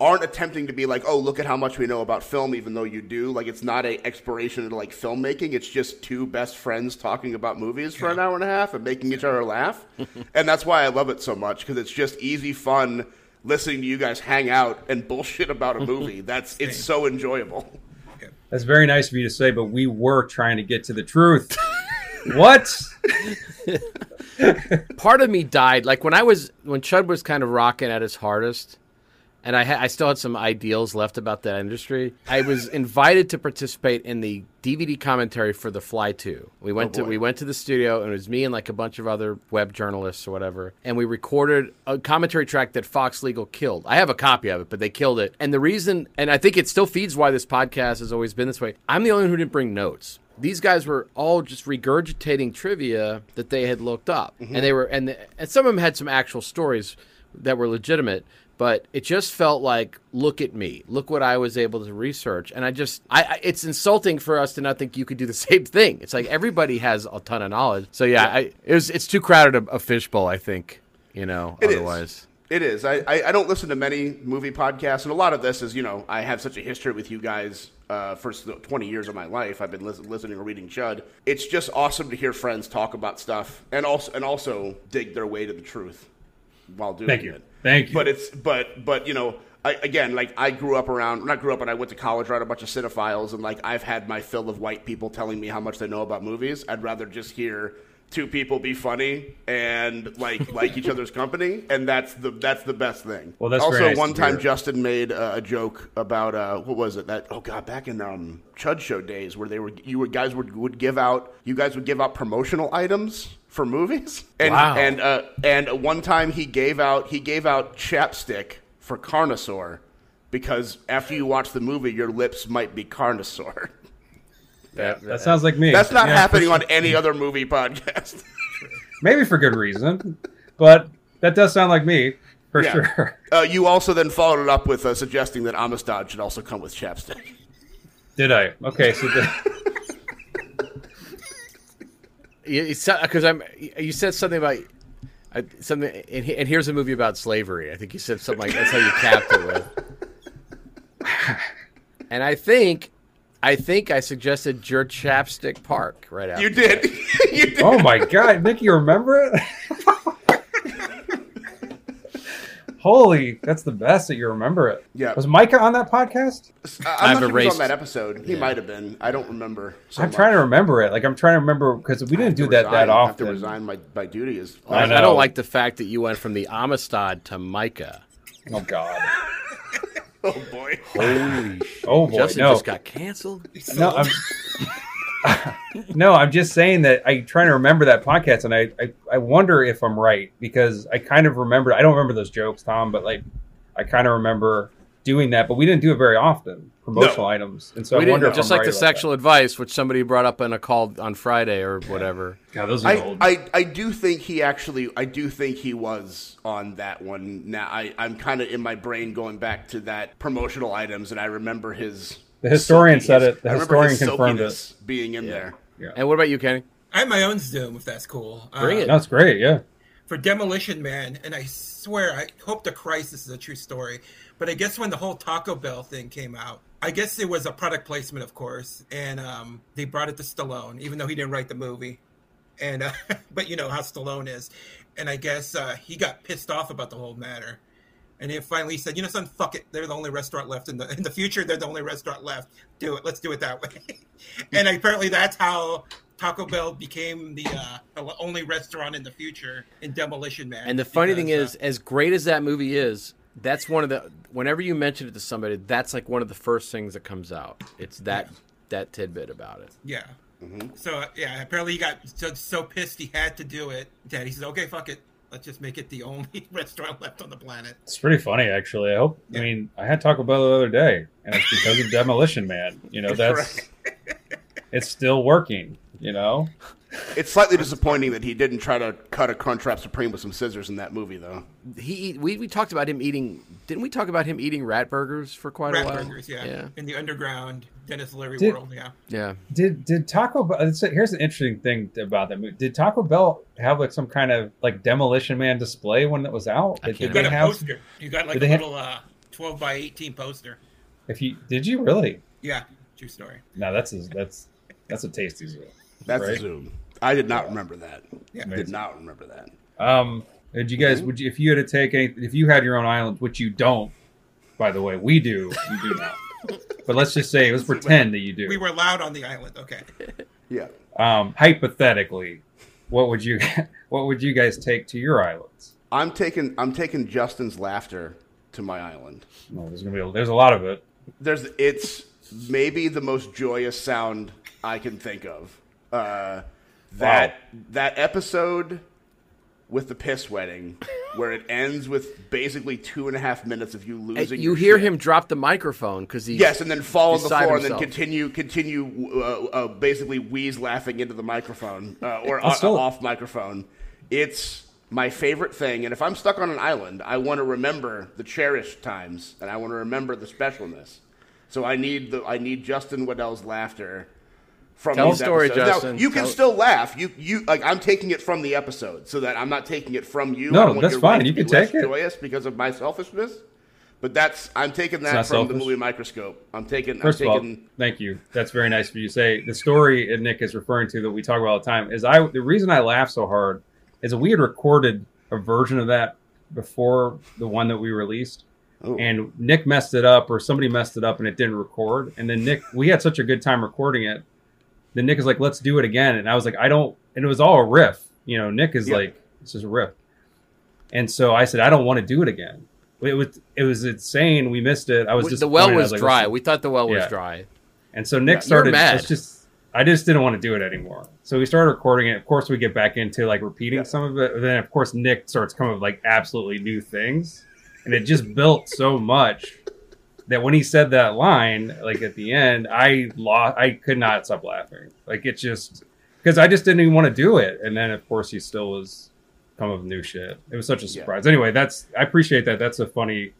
[SPEAKER 4] aren't attempting to be like, oh, look at how much we know about film, even though you do. Like, it's not a exploration into like filmmaking. It's just two best friends talking about movies for an hour and a half and making each other laugh. <laughs> and that's why I love it so much because it's just easy fun listening to you guys hang out and bullshit about a movie. <laughs> That's it's so enjoyable.
[SPEAKER 2] That's very nice of you to say, but we were trying to get to the truth. <laughs> what? <laughs>
[SPEAKER 3] Part of me died. Like when I was when Chud was kind of rocking at his hardest, and I ha- I still had some ideals left about that industry. I was <laughs> invited to participate in the DVD commentary for The Fly Two. We went oh,
[SPEAKER 4] to
[SPEAKER 3] we went to the studio, and it was me and like a bunch of other web journalists or whatever, and we recorded a commentary track that Fox Legal killed. I have a copy of it, but they killed it. And the reason, and I think it still feeds why this podcast has always been this way. I'm the only one who didn't bring notes these guys were all just regurgitating trivia that they had looked up, mm-hmm. and they were and and some of them had some actual stories that were legitimate. But it just felt like, look at me, look what I was able to research, and I just, I, I it's insulting for us to not think you could do the <laughs> same thing. It's like everybody has a ton of knowledge. So yeah, I, it was, it's too crowded a, a fishbowl. I think, you know,
[SPEAKER 4] It is.
[SPEAKER 3] otherwise.
[SPEAKER 4] It is. I, I, I don't listen to many movie podcasts, and a lot of this is, you know, I have such a history with you guys uh, for 20 years of my life. I've been lis- listening or reading Chud. It's just awesome to hear friends talk about stuff and also and also dig their way to the truth while doing
[SPEAKER 2] Thank you. Thank you.
[SPEAKER 4] But it's but but you know. I, again, like I grew up around, not grew up, but I went to college around a bunch of cinephiles, and like I've had my fill of white people telling me how much they know about movies. I'd rather just hear two people be funny and like <laughs> like each other's company, and that's the that's the best thing.
[SPEAKER 2] Well, that's
[SPEAKER 4] also
[SPEAKER 2] nice
[SPEAKER 4] one time. Justin made uh, a joke about uh, what was it that oh god back in um Chud Show days where they were you would guys would would give out you guys would give out promotional items for movies <laughs> and
[SPEAKER 3] Wow.
[SPEAKER 4] and uh, and one time he gave out he gave out chapstick for Carnosaur because after you watch the movie your lips might be Carnosaur. <laughs>
[SPEAKER 2] That, that sounds like me.
[SPEAKER 4] That's not
[SPEAKER 2] Yeah,
[SPEAKER 4] happening
[SPEAKER 2] for
[SPEAKER 4] on any other movie podcast. <laughs>
[SPEAKER 2] Maybe for good reason, but that does sound like me for
[SPEAKER 4] Yeah.
[SPEAKER 2] sure.
[SPEAKER 4] Uh, you also then followed it up with uh, suggesting that Amistad should also come with chapstick.
[SPEAKER 2] Did I? Okay, so the,
[SPEAKER 3] because I'm you said something about uh, something and, and here's a movie about slavery. I think you said something like that's how you capped it with. <laughs> And I think I think I suggested your chapstick park right after.
[SPEAKER 4] You did. <laughs> you did.
[SPEAKER 2] oh my god, Nick, you remember it? <laughs> Holy, that's the best that you remember it.
[SPEAKER 4] Yeah.
[SPEAKER 2] Was Micah on that podcast?
[SPEAKER 4] I-
[SPEAKER 3] I've
[SPEAKER 4] I'm not sure he was
[SPEAKER 3] erased-
[SPEAKER 4] on that episode. He might have been. I don't remember. So
[SPEAKER 2] I'm trying to remember it. Like I'm trying to remember because we didn't do that
[SPEAKER 4] resign.
[SPEAKER 2] that
[SPEAKER 4] I have to
[SPEAKER 2] often.
[SPEAKER 4] resign my, my duty as.
[SPEAKER 2] I
[SPEAKER 3] I. I don't like the fact that you went from the Amistad to Micah.
[SPEAKER 2] Oh god. <laughs>
[SPEAKER 4] Oh boy.
[SPEAKER 3] Holy
[SPEAKER 2] Oh boy,
[SPEAKER 3] Justin
[SPEAKER 2] no.
[SPEAKER 3] just got canceled.
[SPEAKER 2] No, I'm <laughs> <laughs> no, I'm just saying that I'm trying to remember that podcast, and I, I I wonder if I'm right because I kind of remember. I don't remember those jokes, Tom, but like I kind of remember doing that, but we didn't do it very often. Promotional items, and so
[SPEAKER 3] we
[SPEAKER 2] I wonder
[SPEAKER 3] didn't,
[SPEAKER 2] if
[SPEAKER 3] just
[SPEAKER 2] I'm
[SPEAKER 3] like
[SPEAKER 2] right
[SPEAKER 3] the
[SPEAKER 2] about
[SPEAKER 3] sexual advice, which somebody brought up in a call on Friday or whatever.
[SPEAKER 2] That. God, those are
[SPEAKER 4] I,
[SPEAKER 2] old.
[SPEAKER 4] I, I do think he actually I do think he was on that one. Now I, I'm kind of in my brain going back to that promotional items, and I remember his.
[SPEAKER 2] The historian said it. The historian confirmed it.
[SPEAKER 4] being in there.
[SPEAKER 3] And what about you, Kenny?
[SPEAKER 5] I have my own Zoom, if that's cool.
[SPEAKER 3] Bring
[SPEAKER 5] Uh,
[SPEAKER 3] it.
[SPEAKER 2] That's great. Yeah.
[SPEAKER 5] for Demolition Man, and I swear, I hope to Christ this is a true story. But I guess when the whole Taco Bell thing came out, I guess it was a product placement, of course, and um, they brought it to Stallone, even though he didn't write the movie. And uh, <laughs> but you know how Stallone is, and I guess uh, he got pissed off about the whole matter. And he finally said, "You know, son, fuck it. They're the only restaurant left in the in the future. They're the only restaurant left. Do it. Let's do it that way." <laughs> and apparently, that's how Taco Bell became the uh, the only restaurant in the future in Demolition Man.
[SPEAKER 3] And the funny thing
[SPEAKER 5] Because,
[SPEAKER 3] is, as great as that movie is, that's one of the. Whenever you mention it to somebody, that's like one of the first things that comes out. It's that that tidbit about it.
[SPEAKER 5] yeah. So uh, yeah, apparently he got so, so pissed he had to do it that he said, "Okay, fuck it. Let's just make it the <laughs> only restaurant left on the planet."
[SPEAKER 2] It's pretty funny, actually. I hope. I mean, I had Taco Bell the other day, and it's because of <laughs> Demolition Man. You know, that's it's still working. You know,
[SPEAKER 4] It's slightly disappointing that he didn't try to cut a Crunchwrap Supreme with some scissors in that movie, though.
[SPEAKER 3] He we we talked about him eating. Didn't we talk about him eating rat burgers for quite
[SPEAKER 5] Rat
[SPEAKER 3] a while?
[SPEAKER 5] Rat burgers, yeah.
[SPEAKER 3] yeah,
[SPEAKER 5] in the underground Denis Leary
[SPEAKER 2] Did-
[SPEAKER 5] world, yeah.
[SPEAKER 3] yeah.
[SPEAKER 2] did did Taco Bell? Here's an interesting thing about that movie. Did Taco Bell have like some kind of like Demolition Man display when it was out?
[SPEAKER 3] I
[SPEAKER 2] Did,
[SPEAKER 3] can't
[SPEAKER 5] You got
[SPEAKER 2] they
[SPEAKER 5] a
[SPEAKER 2] have?
[SPEAKER 5] poster. You got like
[SPEAKER 2] did
[SPEAKER 5] a
[SPEAKER 2] they have-
[SPEAKER 5] little uh, twelve by eighteen poster.
[SPEAKER 2] If you did, you really?
[SPEAKER 5] Yeah, true story.
[SPEAKER 2] No, that's a, that's that's a tasty zoom.
[SPEAKER 4] That's
[SPEAKER 2] Right.
[SPEAKER 4] a zoom. I did not remember that.
[SPEAKER 5] Yeah.
[SPEAKER 4] Did not remember that.
[SPEAKER 2] Um, did you guys? Would you, if you had to take any, if you had your own island, which you don't, by the way, we do. You do not. <laughs> but let's just say, let's pretend that you do.
[SPEAKER 5] We were allowed on the island. Okay.
[SPEAKER 4] Yeah.
[SPEAKER 2] um, hypothetically, what would you <laughs> what would you guys take to your islands?
[SPEAKER 4] I'm taking I'm taking Justin's laughter to my island.
[SPEAKER 2] Well, there's gonna be a, there's a lot of it.
[SPEAKER 4] There's it's maybe the most joyous sound I can think of. Uh, that that episode with the piss wedding, where it ends with basically two and a half minutes of you
[SPEAKER 3] And
[SPEAKER 4] losing.
[SPEAKER 3] you
[SPEAKER 4] your
[SPEAKER 3] hear
[SPEAKER 4] shit.
[SPEAKER 3] him drop the microphone because he
[SPEAKER 4] Yes, and then fall on the floor, and then continue, continue, uh, uh, basically wheeze laughing into the microphone uh, <laughs> or off microphone. It's my favorite thing, and if I'm stuck on an island, I want to remember the cherished times, and I want to remember the specialness. So I need the I need Justin Waddell's laughter from
[SPEAKER 3] Tell
[SPEAKER 4] these
[SPEAKER 3] a story,
[SPEAKER 4] episodes.
[SPEAKER 3] Justin.
[SPEAKER 4] Now you can still laugh. You you like I'm taking it from the episode, so that I'm not taking it from you.
[SPEAKER 2] No,
[SPEAKER 4] I want
[SPEAKER 2] that's
[SPEAKER 4] your
[SPEAKER 2] fine. You can take it.
[SPEAKER 4] Joyous because of my selfishness. But that's I'm taking that
[SPEAKER 2] not
[SPEAKER 4] from the movie Microscope. I'm taking.
[SPEAKER 2] First
[SPEAKER 4] I'm
[SPEAKER 2] of all, thank you. That's very nice of you to say. The story that Nick is referring to that we talk about all the time is I. The reason I laugh so hard is that we had recorded a version of that before the one that we released,
[SPEAKER 4] Oh.
[SPEAKER 2] and Nick messed it up or somebody messed it up and it didn't record. And then Nick, we had such a good time recording it then Nick is like, let's do it again. And I was like, I don't, and it was all a riff. You know, Nick is
[SPEAKER 4] Yeah.
[SPEAKER 2] like, this is a riff. And so I said, I don't want to do it again. It was, it was insane. We missed it. I was just
[SPEAKER 3] the well was dry. We thought the well was
[SPEAKER 2] Yeah.
[SPEAKER 3] dry.
[SPEAKER 2] And so Nick
[SPEAKER 3] you're
[SPEAKER 2] started. It's just I just didn't want to do it anymore. So we started recording it. Of course, we get back into like repeating
[SPEAKER 4] Yeah.
[SPEAKER 2] some of it. And then of course Nick starts coming up with like absolutely new things, and it just built so much that when he said that line, like at the end, I lost. I could not stop laughing. Like it just because I just didn't even want to do it. And then of course he still was coming up with new shit. It was such a
[SPEAKER 4] Yeah.
[SPEAKER 2] surprise. Anyway, that's I appreciate that. That's a funny.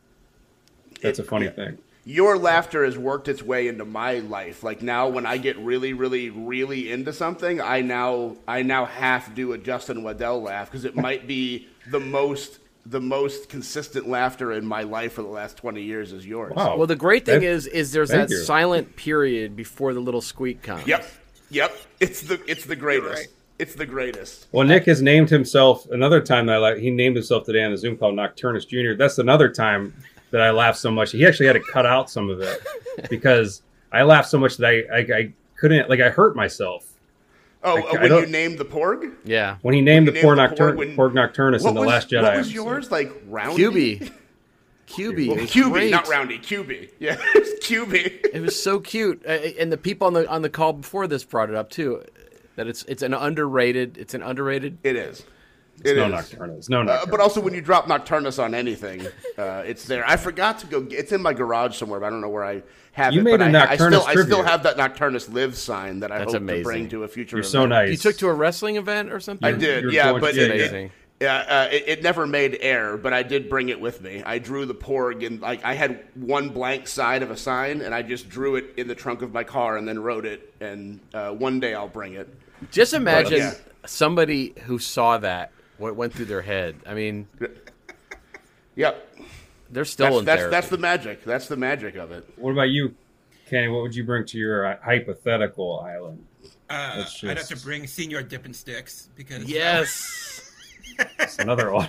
[SPEAKER 2] That's a funny
[SPEAKER 4] yeah.
[SPEAKER 2] thing.
[SPEAKER 4] your laughter has worked its way into my life. Like now, when I get really, really, really into something, I now I now half do a Justin Waddell laugh because it might be the most the most consistent laughter in my life for the last twenty years is yours.
[SPEAKER 2] Wow.
[SPEAKER 3] Well, the great thing
[SPEAKER 2] That-
[SPEAKER 3] is, is there's that
[SPEAKER 2] you.
[SPEAKER 3] silent period before the little squeak comes.
[SPEAKER 4] Yep. Yep. It's the it's the greatest.
[SPEAKER 5] right.
[SPEAKER 4] It's the greatest.
[SPEAKER 2] Well, Nick has named himself another time that I like. He named himself today on the Zoom call Nocturnus Junior. That's another time that I laughed so much. He actually had to cut out some of it because I laughed so much that I I, I couldn't like I hurt myself
[SPEAKER 4] Oh,
[SPEAKER 2] I-
[SPEAKER 4] uh,
[SPEAKER 2] I
[SPEAKER 4] when you named the porg?
[SPEAKER 3] Yeah.
[SPEAKER 2] when he named
[SPEAKER 4] When
[SPEAKER 2] the
[SPEAKER 4] you
[SPEAKER 2] poor
[SPEAKER 4] the
[SPEAKER 2] Nocturn
[SPEAKER 4] Porg when-
[SPEAKER 2] Porg Nocturnus in the
[SPEAKER 4] was,
[SPEAKER 2] Last Jedi.
[SPEAKER 4] what was yours? Like roundy?
[SPEAKER 3] QB. QB.
[SPEAKER 4] Well,
[SPEAKER 3] it
[SPEAKER 4] QB,
[SPEAKER 3] great.
[SPEAKER 4] not roundy. QB. Yeah, <laughs> it's QB.
[SPEAKER 3] It was so cute, Uh, and the people on the on the call before this brought it up too. That it's it's an underrated. It's an underrated.
[SPEAKER 4] It is.
[SPEAKER 2] It's
[SPEAKER 4] It
[SPEAKER 2] no
[SPEAKER 4] is.
[SPEAKER 2] Nocturnus. No
[SPEAKER 4] Uh,
[SPEAKER 2] Nocturnus.
[SPEAKER 4] but also, when you drop Nocturnus on anything, uh, it's there. I forgot to go. It's in my garage somewhere, but I don't know where I have
[SPEAKER 2] You
[SPEAKER 4] it.
[SPEAKER 2] made
[SPEAKER 4] but
[SPEAKER 2] a
[SPEAKER 4] I, I still,
[SPEAKER 2] Nocturnus
[SPEAKER 4] I still
[SPEAKER 2] tribute.
[SPEAKER 4] have that Nocturnus live sign that I
[SPEAKER 3] That's
[SPEAKER 4] hope
[SPEAKER 3] amazing.
[SPEAKER 4] to bring to a future.
[SPEAKER 2] You're
[SPEAKER 4] event.
[SPEAKER 2] so nice.
[SPEAKER 3] You took to a wrestling event or something.
[SPEAKER 4] I did,
[SPEAKER 2] You're
[SPEAKER 4] yeah,
[SPEAKER 2] going-
[SPEAKER 4] but
[SPEAKER 2] yeah,
[SPEAKER 4] it,
[SPEAKER 3] amazing.
[SPEAKER 4] it, yeah, uh, it, it never made air, but I did bring it with me. I drew the porg, and like I had one blank side of a sign, and I just drew it in the trunk of my car, and then wrote it. And uh, one day I'll bring it.
[SPEAKER 3] Just imagine
[SPEAKER 4] yeah.
[SPEAKER 3] somebody who saw that what went through their head. I mean,
[SPEAKER 4] Yep,
[SPEAKER 3] they're still
[SPEAKER 4] that's
[SPEAKER 3] in
[SPEAKER 4] that's,
[SPEAKER 3] therapy.
[SPEAKER 4] that's the magic. That's the magic of it.
[SPEAKER 2] what about you, Kenny? What would you bring to your uh, hypothetical island?
[SPEAKER 5] Uh,
[SPEAKER 2] It's
[SPEAKER 5] I'd have to bring Senior Dippin' Sticks because
[SPEAKER 3] yes.
[SPEAKER 2] It's another one.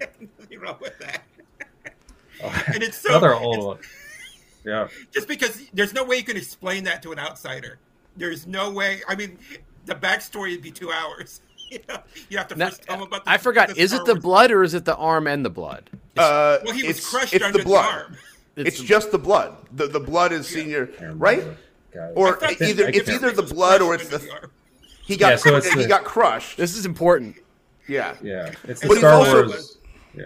[SPEAKER 2] <laughs>
[SPEAKER 5] nothing wrong with that. and it's so
[SPEAKER 2] another old one. Yeah.
[SPEAKER 5] just because there's no way you can explain that to an outsider. There's no way. I mean, the backstory would be two hours. <laughs> You, know, you have to
[SPEAKER 3] Now,
[SPEAKER 5] first tell them about. The,
[SPEAKER 3] I forgot.
[SPEAKER 5] the
[SPEAKER 3] Is it the blood or is it the arm and the blood?
[SPEAKER 4] Uh,
[SPEAKER 5] Well, he was
[SPEAKER 4] it's,
[SPEAKER 5] crushed
[SPEAKER 4] it's
[SPEAKER 5] under
[SPEAKER 4] the blood.
[SPEAKER 5] arm.
[SPEAKER 4] It's, just the blood. The the blood is senior, right? Or
[SPEAKER 5] thought
[SPEAKER 4] either it's
[SPEAKER 2] can't-
[SPEAKER 4] either the blood or it's
[SPEAKER 5] under
[SPEAKER 4] the
[SPEAKER 5] arm.
[SPEAKER 4] he got
[SPEAKER 2] Yeah, so it's
[SPEAKER 4] he
[SPEAKER 2] the-
[SPEAKER 4] got crushed.
[SPEAKER 3] This is important.
[SPEAKER 4] Yeah.
[SPEAKER 2] Yeah, it's
[SPEAKER 5] But
[SPEAKER 2] the
[SPEAKER 4] he's
[SPEAKER 2] Star
[SPEAKER 4] also-
[SPEAKER 2] Wars.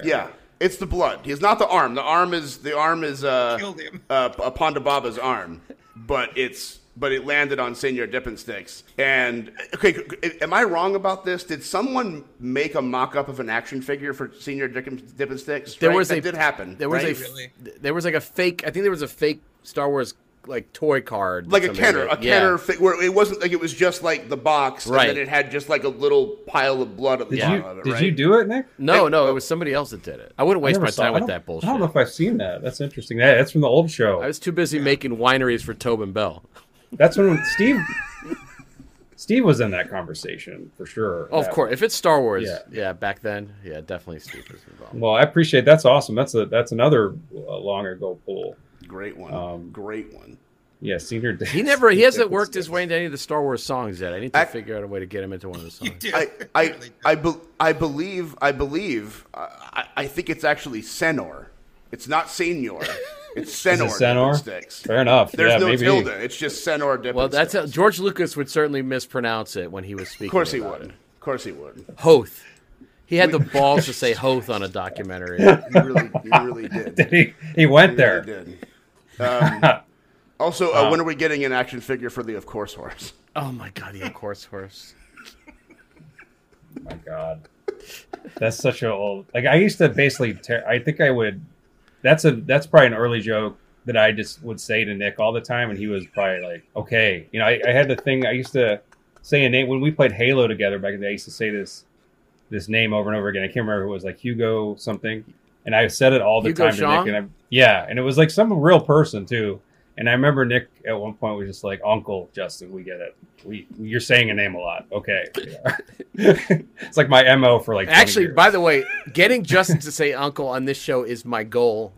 [SPEAKER 4] Yeah, it's the blood. He's not the arm. The arm is the arm is uh,
[SPEAKER 5] Killed him.
[SPEAKER 4] uh P- Ponda Baba's arm, but it's but it landed on Senior Dippin' Sticks. And okay, c- c- am I wrong about this? Did someone make a mock-up of an action figure for Senior Dippin' Dippin' Sticks?
[SPEAKER 3] There
[SPEAKER 4] Right?
[SPEAKER 3] was
[SPEAKER 4] that
[SPEAKER 3] a
[SPEAKER 4] did happen.
[SPEAKER 3] There was
[SPEAKER 4] right?
[SPEAKER 3] a
[SPEAKER 5] Really?
[SPEAKER 3] there was like a fake. I think there was a fake Star Wars like toy card,
[SPEAKER 4] like a Kenner,
[SPEAKER 3] made.
[SPEAKER 4] a
[SPEAKER 3] Yeah.
[SPEAKER 4] Kenner fi- where it wasn't like it was just like the box,
[SPEAKER 3] Right.
[SPEAKER 4] and then it had just like a little pile of blood at the
[SPEAKER 2] Did
[SPEAKER 4] bottom
[SPEAKER 2] you
[SPEAKER 4] of it.
[SPEAKER 2] did
[SPEAKER 4] right?
[SPEAKER 2] you do it, Nick?
[SPEAKER 3] No, no, it oh. was somebody else that did it. I wouldn't waste
[SPEAKER 2] never
[SPEAKER 3] my
[SPEAKER 2] saw-
[SPEAKER 3] time with
[SPEAKER 2] don't-
[SPEAKER 3] that bullshit.
[SPEAKER 2] I don't know if I've seen that. That's interesting. That, that's from the old show.
[SPEAKER 3] I was too busy making wineries for Tobin Bell.
[SPEAKER 2] That's when Steve Steve was in that conversation for sure.
[SPEAKER 3] Oh, of course, if it's Star Wars,
[SPEAKER 2] Yeah.
[SPEAKER 3] yeah, back then, yeah, definitely Steve was involved.
[SPEAKER 2] Well, I appreciate that's awesome. That's a that's another uh, long ago pull.
[SPEAKER 4] Great one.
[SPEAKER 2] Um,
[SPEAKER 4] Great one.
[SPEAKER 2] Yeah, senior. Day.
[SPEAKER 3] He never, he hasn't worked his way into any of the Star Wars songs yet. I need to
[SPEAKER 4] I-
[SPEAKER 3] figure out a way to get him into one of the
[SPEAKER 5] You
[SPEAKER 3] songs.
[SPEAKER 5] do.
[SPEAKER 4] I I I, be, I believe I believe I, I think it's actually Senor. It's not Senior. It's Senor.
[SPEAKER 2] Senor?
[SPEAKER 4] Sticks.
[SPEAKER 2] Fair enough.
[SPEAKER 4] There's
[SPEAKER 2] yeah,
[SPEAKER 4] no
[SPEAKER 2] maybe.
[SPEAKER 4] tilde. It's just Senor Dippin'
[SPEAKER 3] Well, that's
[SPEAKER 4] Sticks.
[SPEAKER 3] how, George Lucas would certainly mispronounce it when he was speaking.
[SPEAKER 4] Of course he would.
[SPEAKER 3] it.
[SPEAKER 4] Of course he would.
[SPEAKER 3] Hoth. He had the <laughs> balls to say Hoth on a documentary.
[SPEAKER 4] He really, he really <laughs> did.
[SPEAKER 2] he he went
[SPEAKER 4] He
[SPEAKER 2] there.
[SPEAKER 4] really did. <laughs> Um, also, uh, when are we getting an action figure for the Of Course Horse?
[SPEAKER 3] Oh my god, yeah, of course, horse.
[SPEAKER 2] my god that's such a old like i used to basically tear, i think i would that's a that's probably an early joke that i just would say to nick all the time and he was probably like okay. You know i, I had the thing i used to say a name when we played halo together back in the day i used to say this this name over and over again. I can't remember who it was like hugo something. And i said it all the
[SPEAKER 3] Hugo
[SPEAKER 2] time
[SPEAKER 3] Jean?
[SPEAKER 2] to nick and I, yeah and it was like some real person too and I remember Nick at one point was just like, "Uncle Justin, we get it. We you're saying a name a lot. Okay, <laughs> it's like my mo for like
[SPEAKER 3] Actually, by the way, getting Justin to say uncle on this show is my goal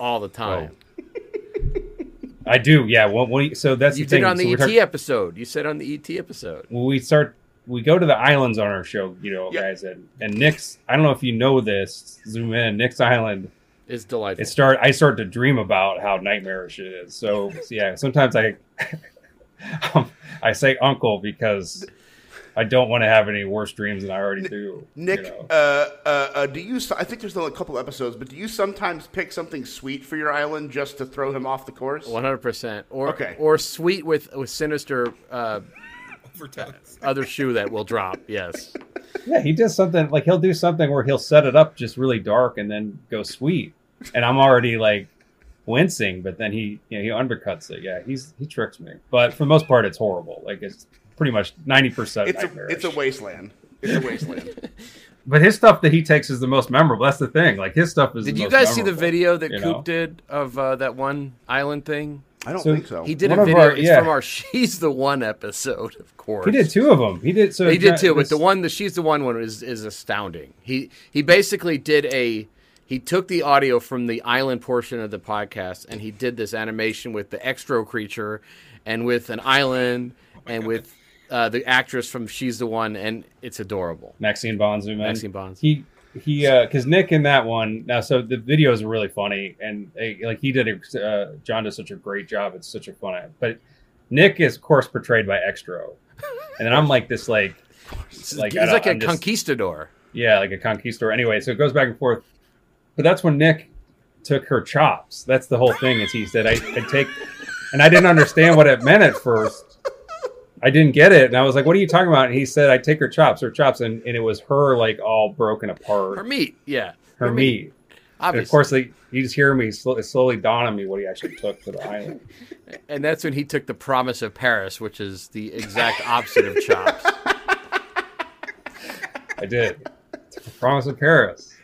[SPEAKER 3] all the oh. time.
[SPEAKER 2] I do. Yeah. Well, well so that's
[SPEAKER 3] You
[SPEAKER 2] the
[SPEAKER 3] did
[SPEAKER 2] thing.
[SPEAKER 3] on the
[SPEAKER 2] we're
[SPEAKER 3] ET
[SPEAKER 2] talking-
[SPEAKER 3] episode. You said on the ET episode.
[SPEAKER 2] we start we go to the islands on our show you know
[SPEAKER 4] Yep.
[SPEAKER 2] guys and, and nick's i don't know if you know this zoom in nick's island
[SPEAKER 3] It's delightful.
[SPEAKER 2] it start i start to dream about how nightmarish it is so yeah sometimes i <laughs> um, i say uncle because i don't want to have any worse dreams than i already do
[SPEAKER 4] Nick,
[SPEAKER 2] you know?
[SPEAKER 4] uh, uh, uh, do you? I think there's only a couple episodes, but do you sometimes pick something sweet for your island just to throw him off the course?
[SPEAKER 3] One hundred percent, or
[SPEAKER 4] Okay.
[SPEAKER 3] or sweet with with sinister <laughs> uh,
[SPEAKER 5] Overtones.
[SPEAKER 3] other shoe that will drop. Yes,
[SPEAKER 2] yeah he does something like he'll do something where he'll set it up just really dark and then go sweet and i'm already like wincing but then he you know he undercuts it yeah he's he tricks me but for the most part it's horrible like it's pretty much 90%
[SPEAKER 4] It's a it's a wasteland. It's a wasteland. <laughs>
[SPEAKER 2] but his stuff that he takes is the most memorable that's the thing like his stuff is
[SPEAKER 3] did
[SPEAKER 2] the
[SPEAKER 3] you
[SPEAKER 2] most
[SPEAKER 3] guys see the video that Coop
[SPEAKER 2] know?
[SPEAKER 3] did of uh, that one island thing?
[SPEAKER 4] I don't
[SPEAKER 2] So
[SPEAKER 4] think so.
[SPEAKER 3] He did
[SPEAKER 2] One
[SPEAKER 3] a video.
[SPEAKER 2] our-
[SPEAKER 3] it's from our <laughs> "She's the One" episode, of course.
[SPEAKER 2] he did two of them he did so
[SPEAKER 3] He did two,
[SPEAKER 2] this-
[SPEAKER 3] but the one, the "She's the One" one is is astounding. He he basically did a he took the audio from the island portion of the podcast and he did this animation with the extra creature and with an island and with uh, the actress from "She's the One," and it's adorable.
[SPEAKER 2] Maxine Bahns man.
[SPEAKER 3] Maxine Bahns.
[SPEAKER 2] he he uh because nick in that one now so the videos are really funny and uh, like he did a uh, john does such a great job it's such a fun but nick is of course portrayed by extro. And then i'm like this like like,
[SPEAKER 3] He's like a
[SPEAKER 2] I'm just-
[SPEAKER 3] conquistador.
[SPEAKER 2] yeah like a conquistador. Anyway so it goes back and forth but that's when nick took her chops. That's the whole thing is he said i i take and i didn't understand what it meant at first I didn't get it, and I was like, "What are you talking about?" And he said, "I take her chops, her chops," and, and it was her like all broken apart,
[SPEAKER 3] Her meat, yeah.
[SPEAKER 2] her meat. And
[SPEAKER 3] Obviously.
[SPEAKER 2] of course, like, you just hear me sl- it slowly dawn on me what he actually took to the island. <laughs>
[SPEAKER 3] And that's when he took the promise of Paris, which is the exact opposite of chops. <laughs>
[SPEAKER 2] I did. Promise of Paris.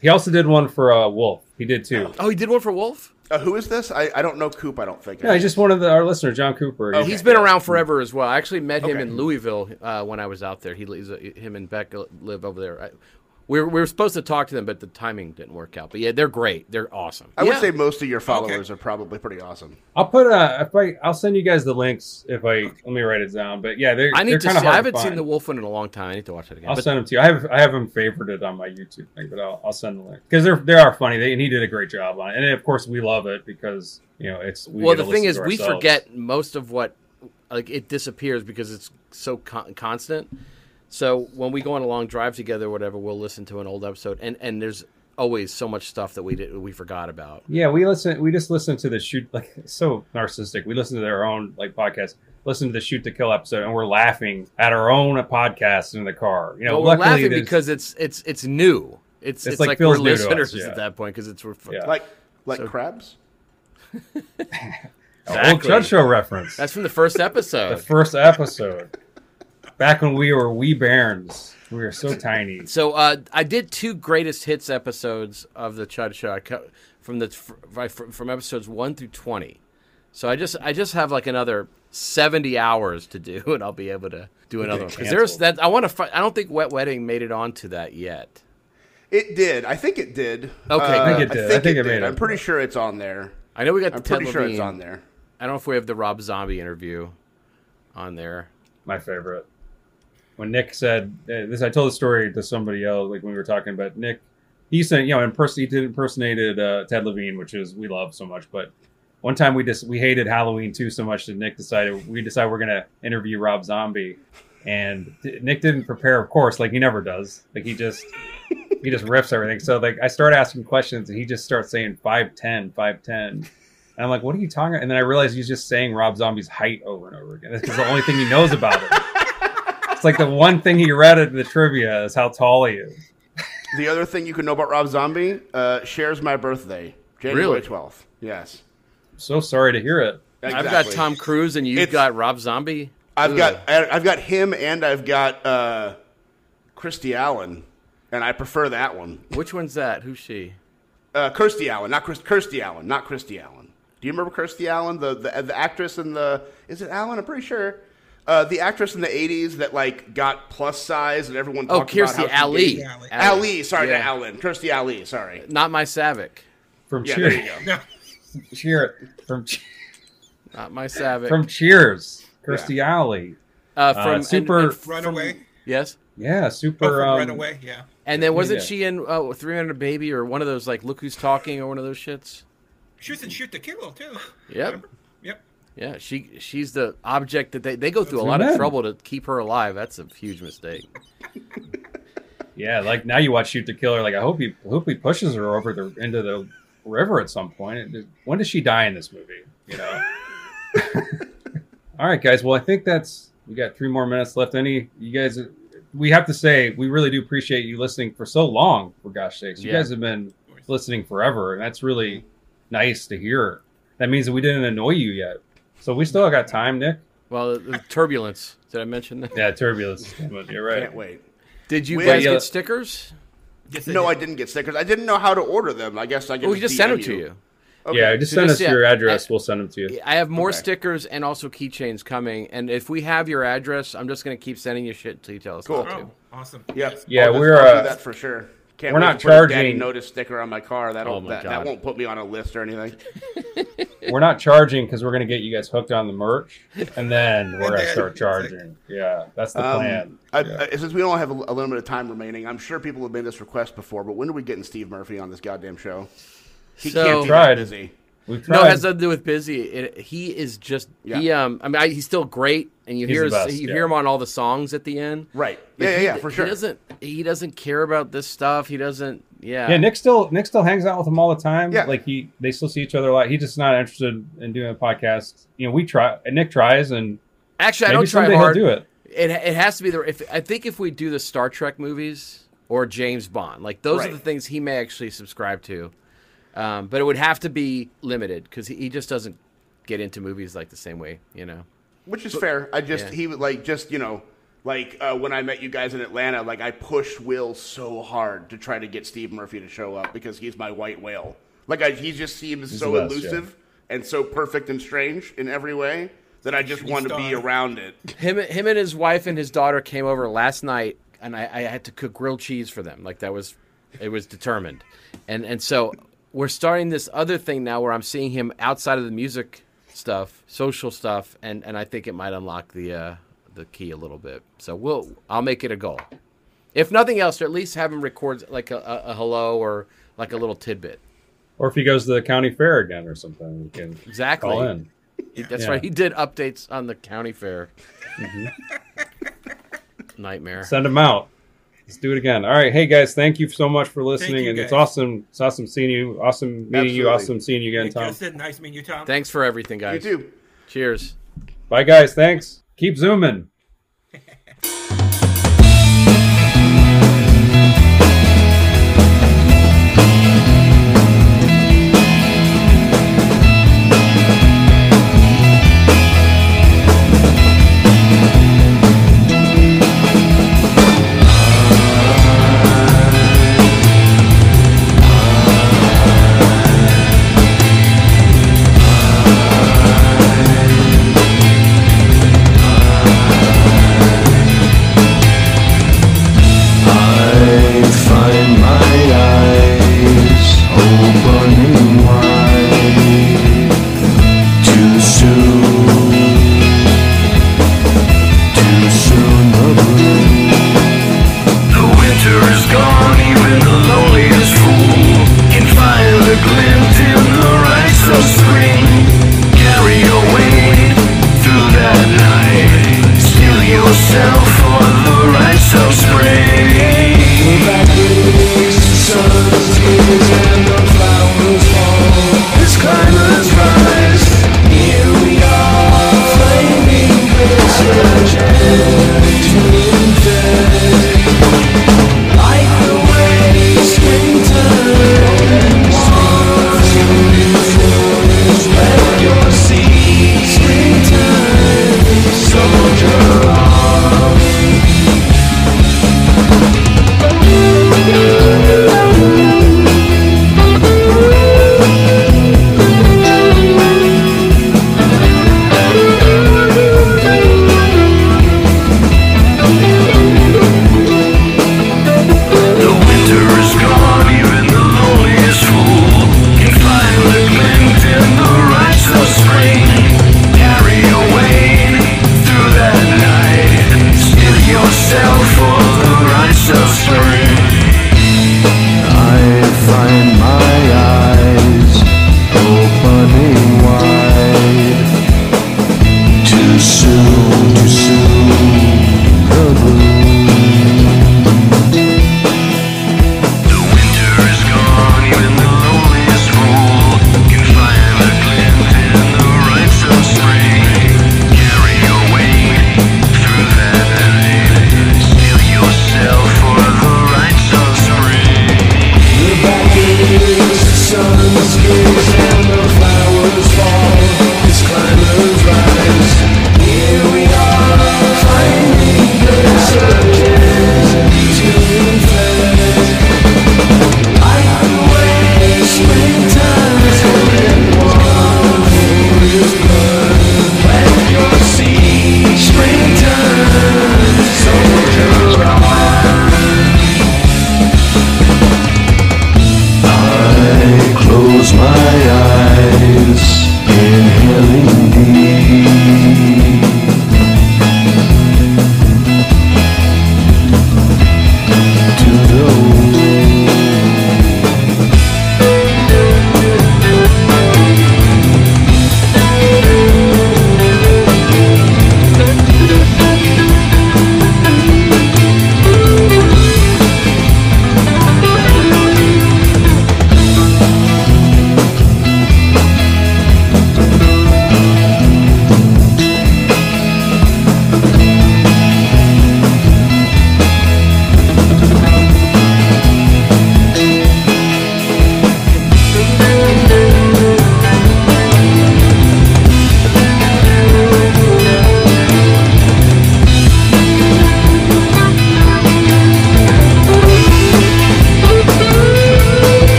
[SPEAKER 2] He also did one for uh, Wolf. He did too.
[SPEAKER 3] Oh, he did one for Wolf?
[SPEAKER 4] Uh, who is this? I, I don't know Coop. I don't think.
[SPEAKER 2] Yeah, he's just one of the, our listeners, John Cooper.
[SPEAKER 4] Oh,
[SPEAKER 3] He's been around forever as well. I actually met him
[SPEAKER 4] Okay.
[SPEAKER 3] in Louisville uh, when I was out there. He lives, him and Beck live over there. I, we, were, we were supposed to talk to them, but the timing didn't work out. But yeah, they're great. They're awesome.
[SPEAKER 4] I would say most of your followers are probably pretty awesome.
[SPEAKER 2] I'll put uh, if I I'll send you guys the links if I let me write it down. But yeah, they're
[SPEAKER 3] I need
[SPEAKER 2] they're
[SPEAKER 3] to
[SPEAKER 2] kinda
[SPEAKER 3] see.
[SPEAKER 2] hard
[SPEAKER 3] I
[SPEAKER 2] to
[SPEAKER 3] haven't seen the Wolf one in a long time. I need to watch it again.
[SPEAKER 2] I'll
[SPEAKER 3] But
[SPEAKER 2] send them to you. I have I have them favorited on my YouTube thing, but I'll, I'll send the link because they're they are funny. They, and he did a great job on it. And of course, we love it because you know it's. We
[SPEAKER 3] well, the thing is, we forget most of what like it disappears because it's so con- constant. So when we go on a long drive together, or whatever, we'll listen to an old episode, and and there's always so much stuff that we did we forgot about.
[SPEAKER 2] Yeah, we listen. We just listen to the shoot. Like so narcissistic. We listen to their own like podcast. Listen to the shoot to kill episode, and we're laughing at our own podcast in the car. You know,
[SPEAKER 3] But we're laughing
[SPEAKER 2] there's-
[SPEAKER 3] because it's it's it's new. It's
[SPEAKER 2] It's
[SPEAKER 3] it's,
[SPEAKER 2] like
[SPEAKER 3] like, we're
[SPEAKER 2] new to us,
[SPEAKER 3] listeners
[SPEAKER 2] yeah.
[SPEAKER 3] at that point because it's we're,
[SPEAKER 2] Yeah.
[SPEAKER 4] Like like
[SPEAKER 3] So-
[SPEAKER 4] crabs. <laughs>
[SPEAKER 2] old
[SPEAKER 3] Exactly.
[SPEAKER 2] Judge Show reference.
[SPEAKER 3] That's from the first episode.
[SPEAKER 2] the first episode. Back when we were wee bairns, we were so <laughs> tiny.
[SPEAKER 3] so uh, I did two greatest hits episodes of the Chud Show I cut from the from, from episodes one through twenty. So I just I just have like another seventy hours to do, <laughs> and I'll be able to do another one. Because there's that I want to. Fi- I don't think Wet Wedding made it onto that yet.
[SPEAKER 4] It did. I think it did.
[SPEAKER 3] Okay,
[SPEAKER 4] Uh,
[SPEAKER 3] I think
[SPEAKER 2] it did. I think it made it.
[SPEAKER 4] I'm pretty sure it's on there.
[SPEAKER 3] I know we got
[SPEAKER 4] I'm
[SPEAKER 3] the Ted
[SPEAKER 4] pretty sure it's on there.
[SPEAKER 3] I don't know if we have the Rob Zombie interview on there.
[SPEAKER 2] My favorite. When Nick said uh, this, I told the story to somebody else. Like when we were talking about Nick, he said, you know, imperson- he did impersonated uh, Ted Levine, which is we love so much. But one time we just we hated Halloween too so much that Nick decided we decided we're gonna interview Rob Zombie, and Nick didn't prepare, of course, like he never does. Like he just he just riffs everything. So like I start asking questions, and he just starts saying 5'10", 5'10". And I'm like, what are you talking about? And then I realized he's just saying Rob Zombie's height over and over again. It's the only thing he knows about it. It's like the one thing he read at the trivia is how tall he is.
[SPEAKER 4] The other thing you can know about Rob Zombie uh, shares my birthday, January
[SPEAKER 3] Really?
[SPEAKER 4] 12th. Yes.
[SPEAKER 2] So sorry to hear it.
[SPEAKER 3] I've got Tom Cruise and you've
[SPEAKER 4] It's-
[SPEAKER 3] got Rob Zombie.
[SPEAKER 4] I've
[SPEAKER 3] Ugh.
[SPEAKER 4] got I- I've got him and I've got uh, Christy Allen, and I prefer that one.
[SPEAKER 3] Which one's that? Who's she?
[SPEAKER 4] Uh, Kirsty Allen, not Chris, Kirsty Allen, not Christy Allen. Do you remember Kirsty Allen, the, the the actress in the? Is it Allen? I'm pretty sure. Uh, the actress in the '80s that like got plus size and everyone.
[SPEAKER 3] Oh, Kirstie
[SPEAKER 4] how she
[SPEAKER 3] Ali.
[SPEAKER 5] Ali.
[SPEAKER 4] Ali, sorry,
[SPEAKER 3] Yeah.
[SPEAKER 4] not Allen. Kirsty Ali, sorry.
[SPEAKER 3] Not my Saavik.
[SPEAKER 2] From Cheers.
[SPEAKER 4] Yeah,
[SPEAKER 2] Cheers.
[SPEAKER 4] there you go.
[SPEAKER 2] Cheer from
[SPEAKER 3] Not my Saavik.
[SPEAKER 2] from Cheers, Kirstie Alley.
[SPEAKER 3] uh, from and-
[SPEAKER 2] Super-
[SPEAKER 3] and from-
[SPEAKER 5] Runaway.
[SPEAKER 3] yes.
[SPEAKER 2] Yeah,
[SPEAKER 5] Oh,
[SPEAKER 2] super.
[SPEAKER 5] from
[SPEAKER 2] um,
[SPEAKER 5] Runaway. Yeah.
[SPEAKER 3] And then wasn't
[SPEAKER 2] Yeah.
[SPEAKER 3] she in uh, 300 Baby or one of those like Look Who's Talking or one of those shits?
[SPEAKER 5] She was in Shoot to Kill too.
[SPEAKER 3] Yep.
[SPEAKER 5] Remember?
[SPEAKER 3] Yeah, she she's the object that they, they go through a
[SPEAKER 2] That's
[SPEAKER 3] lot of trouble to keep her alive. That's a huge mistake. <laughs>
[SPEAKER 2] Yeah, like now you watch Shoot the Killer. Like I hope he hope he pushes her over the into the river at some point. When does she die in this movie? You know. <laughs> All right, guys. Well, I think that's we got three more minutes left. Any you guys? We have to say we really do appreciate you listening for so long. For gosh sakes, you
[SPEAKER 3] Yeah.
[SPEAKER 2] guys have been listening forever, and that's really nice to hear. That means that we didn't annoy you yet. So we still got time, Nick.
[SPEAKER 3] Well, the, the turbulence. Did I mention that?
[SPEAKER 2] Yeah, turbulence. You're right.
[SPEAKER 4] Can't wait.
[SPEAKER 3] Did you
[SPEAKER 4] We-
[SPEAKER 3] guys
[SPEAKER 2] Yeah.
[SPEAKER 3] get stickers?
[SPEAKER 5] Yes,
[SPEAKER 4] No, I
[SPEAKER 5] did.
[SPEAKER 4] didn't get stickers. I didn't know how to order them. I guess I
[SPEAKER 3] Well, we
[SPEAKER 4] can
[SPEAKER 3] just sent them to you.
[SPEAKER 4] Okay.
[SPEAKER 2] Yeah, just
[SPEAKER 3] So
[SPEAKER 2] send
[SPEAKER 3] just-
[SPEAKER 2] us your address.
[SPEAKER 3] I-
[SPEAKER 2] we'll send them to you.
[SPEAKER 3] I have more
[SPEAKER 4] Okay.
[SPEAKER 3] stickers and also keychains coming. And if we have your address, I'm just going to keep sending you shit until you tell us
[SPEAKER 4] Cool.
[SPEAKER 5] Oh, awesome.
[SPEAKER 4] Yep.
[SPEAKER 5] Yes.
[SPEAKER 2] Yeah,
[SPEAKER 4] I'll
[SPEAKER 2] we're,
[SPEAKER 4] I'll
[SPEAKER 2] uh,
[SPEAKER 4] do that for sure. Can't
[SPEAKER 2] we're not
[SPEAKER 4] to put a Daddy
[SPEAKER 2] charging-
[SPEAKER 4] notice sticker on my car. That'll
[SPEAKER 3] oh my
[SPEAKER 4] that, that won't put me on a list or anything. <laughs>
[SPEAKER 2] We're not charging because we're going to get you guys hooked on the merch, and then we're going <laughs> to start charging. Yeah, that's the
[SPEAKER 4] Um,
[SPEAKER 2] plan.
[SPEAKER 4] I,
[SPEAKER 2] Yeah.
[SPEAKER 4] I, since we don't have a, a of time remaining, I'm sure people have made this request before. But when are we getting Steve Murphy on this goddamn show? He
[SPEAKER 3] So-
[SPEAKER 4] can't be
[SPEAKER 2] Tried.
[SPEAKER 4] that busy.
[SPEAKER 2] We've
[SPEAKER 3] No, it has nothing to do with busy. It, he is just he. Um, I mean, I, he's still great, and you
[SPEAKER 2] He's
[SPEAKER 3] hear his,
[SPEAKER 2] best,
[SPEAKER 3] you
[SPEAKER 2] yeah.
[SPEAKER 3] hear him on all the songs at the end.
[SPEAKER 4] Right.
[SPEAKER 3] But
[SPEAKER 4] Yeah, yeah,
[SPEAKER 3] he-
[SPEAKER 4] yeah, for sure.
[SPEAKER 3] He doesn't. He doesn't care about this stuff. He doesn't. Yeah.
[SPEAKER 2] yeah, Nick still Nick still hangs out with him all the time.
[SPEAKER 4] Yeah.
[SPEAKER 2] like he they still see each other a lot. He's just not interested in doing a podcast. You know, we try and Nick tries, and
[SPEAKER 3] Actually, I don't try
[SPEAKER 2] someday
[SPEAKER 3] hard.
[SPEAKER 2] do it.
[SPEAKER 3] It it has to be the. If I think if we do the Star Trek movies or James Bond, like those are the things he may actually subscribe to. Um, but it would have to be limited because he, he just doesn't get into movies like the same way, you know.
[SPEAKER 4] Which is fair. I just
[SPEAKER 3] Yeah.
[SPEAKER 4] he would like just you know like uh, when I met you guys in Atlanta, like I pushed Will so hard to try to get Steve Murphy to show up because he's my white whale. Like I, he just seems so
[SPEAKER 2] best,
[SPEAKER 4] elusive and so perfect and strange in every way that I just want to be around it.
[SPEAKER 3] Him, him and his wife and his daughter came over last night, and I, I had to cook grilled cheese for them. Like that was, it was determined, and and so we're starting this other thing now where I'm seeing him outside of the music stuff, social stuff, and and I think it might unlock the uh, the key a little bit. So we'll I'll make it a goal. If nothing else, or at least have him record like a, a, a hello or like a little tidbit.
[SPEAKER 2] Or if he goes to the county fair again or something, we can
[SPEAKER 3] Exactly.
[SPEAKER 2] call in.
[SPEAKER 3] That's
[SPEAKER 2] Yeah.
[SPEAKER 3] right. He did updates on the county fair. Nightmare.
[SPEAKER 2] Send him out. Let's do it again. All right, hey guys, thank you so much for listening,
[SPEAKER 5] you,
[SPEAKER 2] and it's awesome. It's awesome seeing you. Awesome meeting you. Awesome seeing you again,
[SPEAKER 5] Hey,
[SPEAKER 2] Tom.
[SPEAKER 5] Justin, nice meeting you, Tom.
[SPEAKER 3] Thanks for everything, guys.
[SPEAKER 4] You too.
[SPEAKER 3] Cheers.
[SPEAKER 2] Bye, guys. Thanks. Keep zooming. <laughs>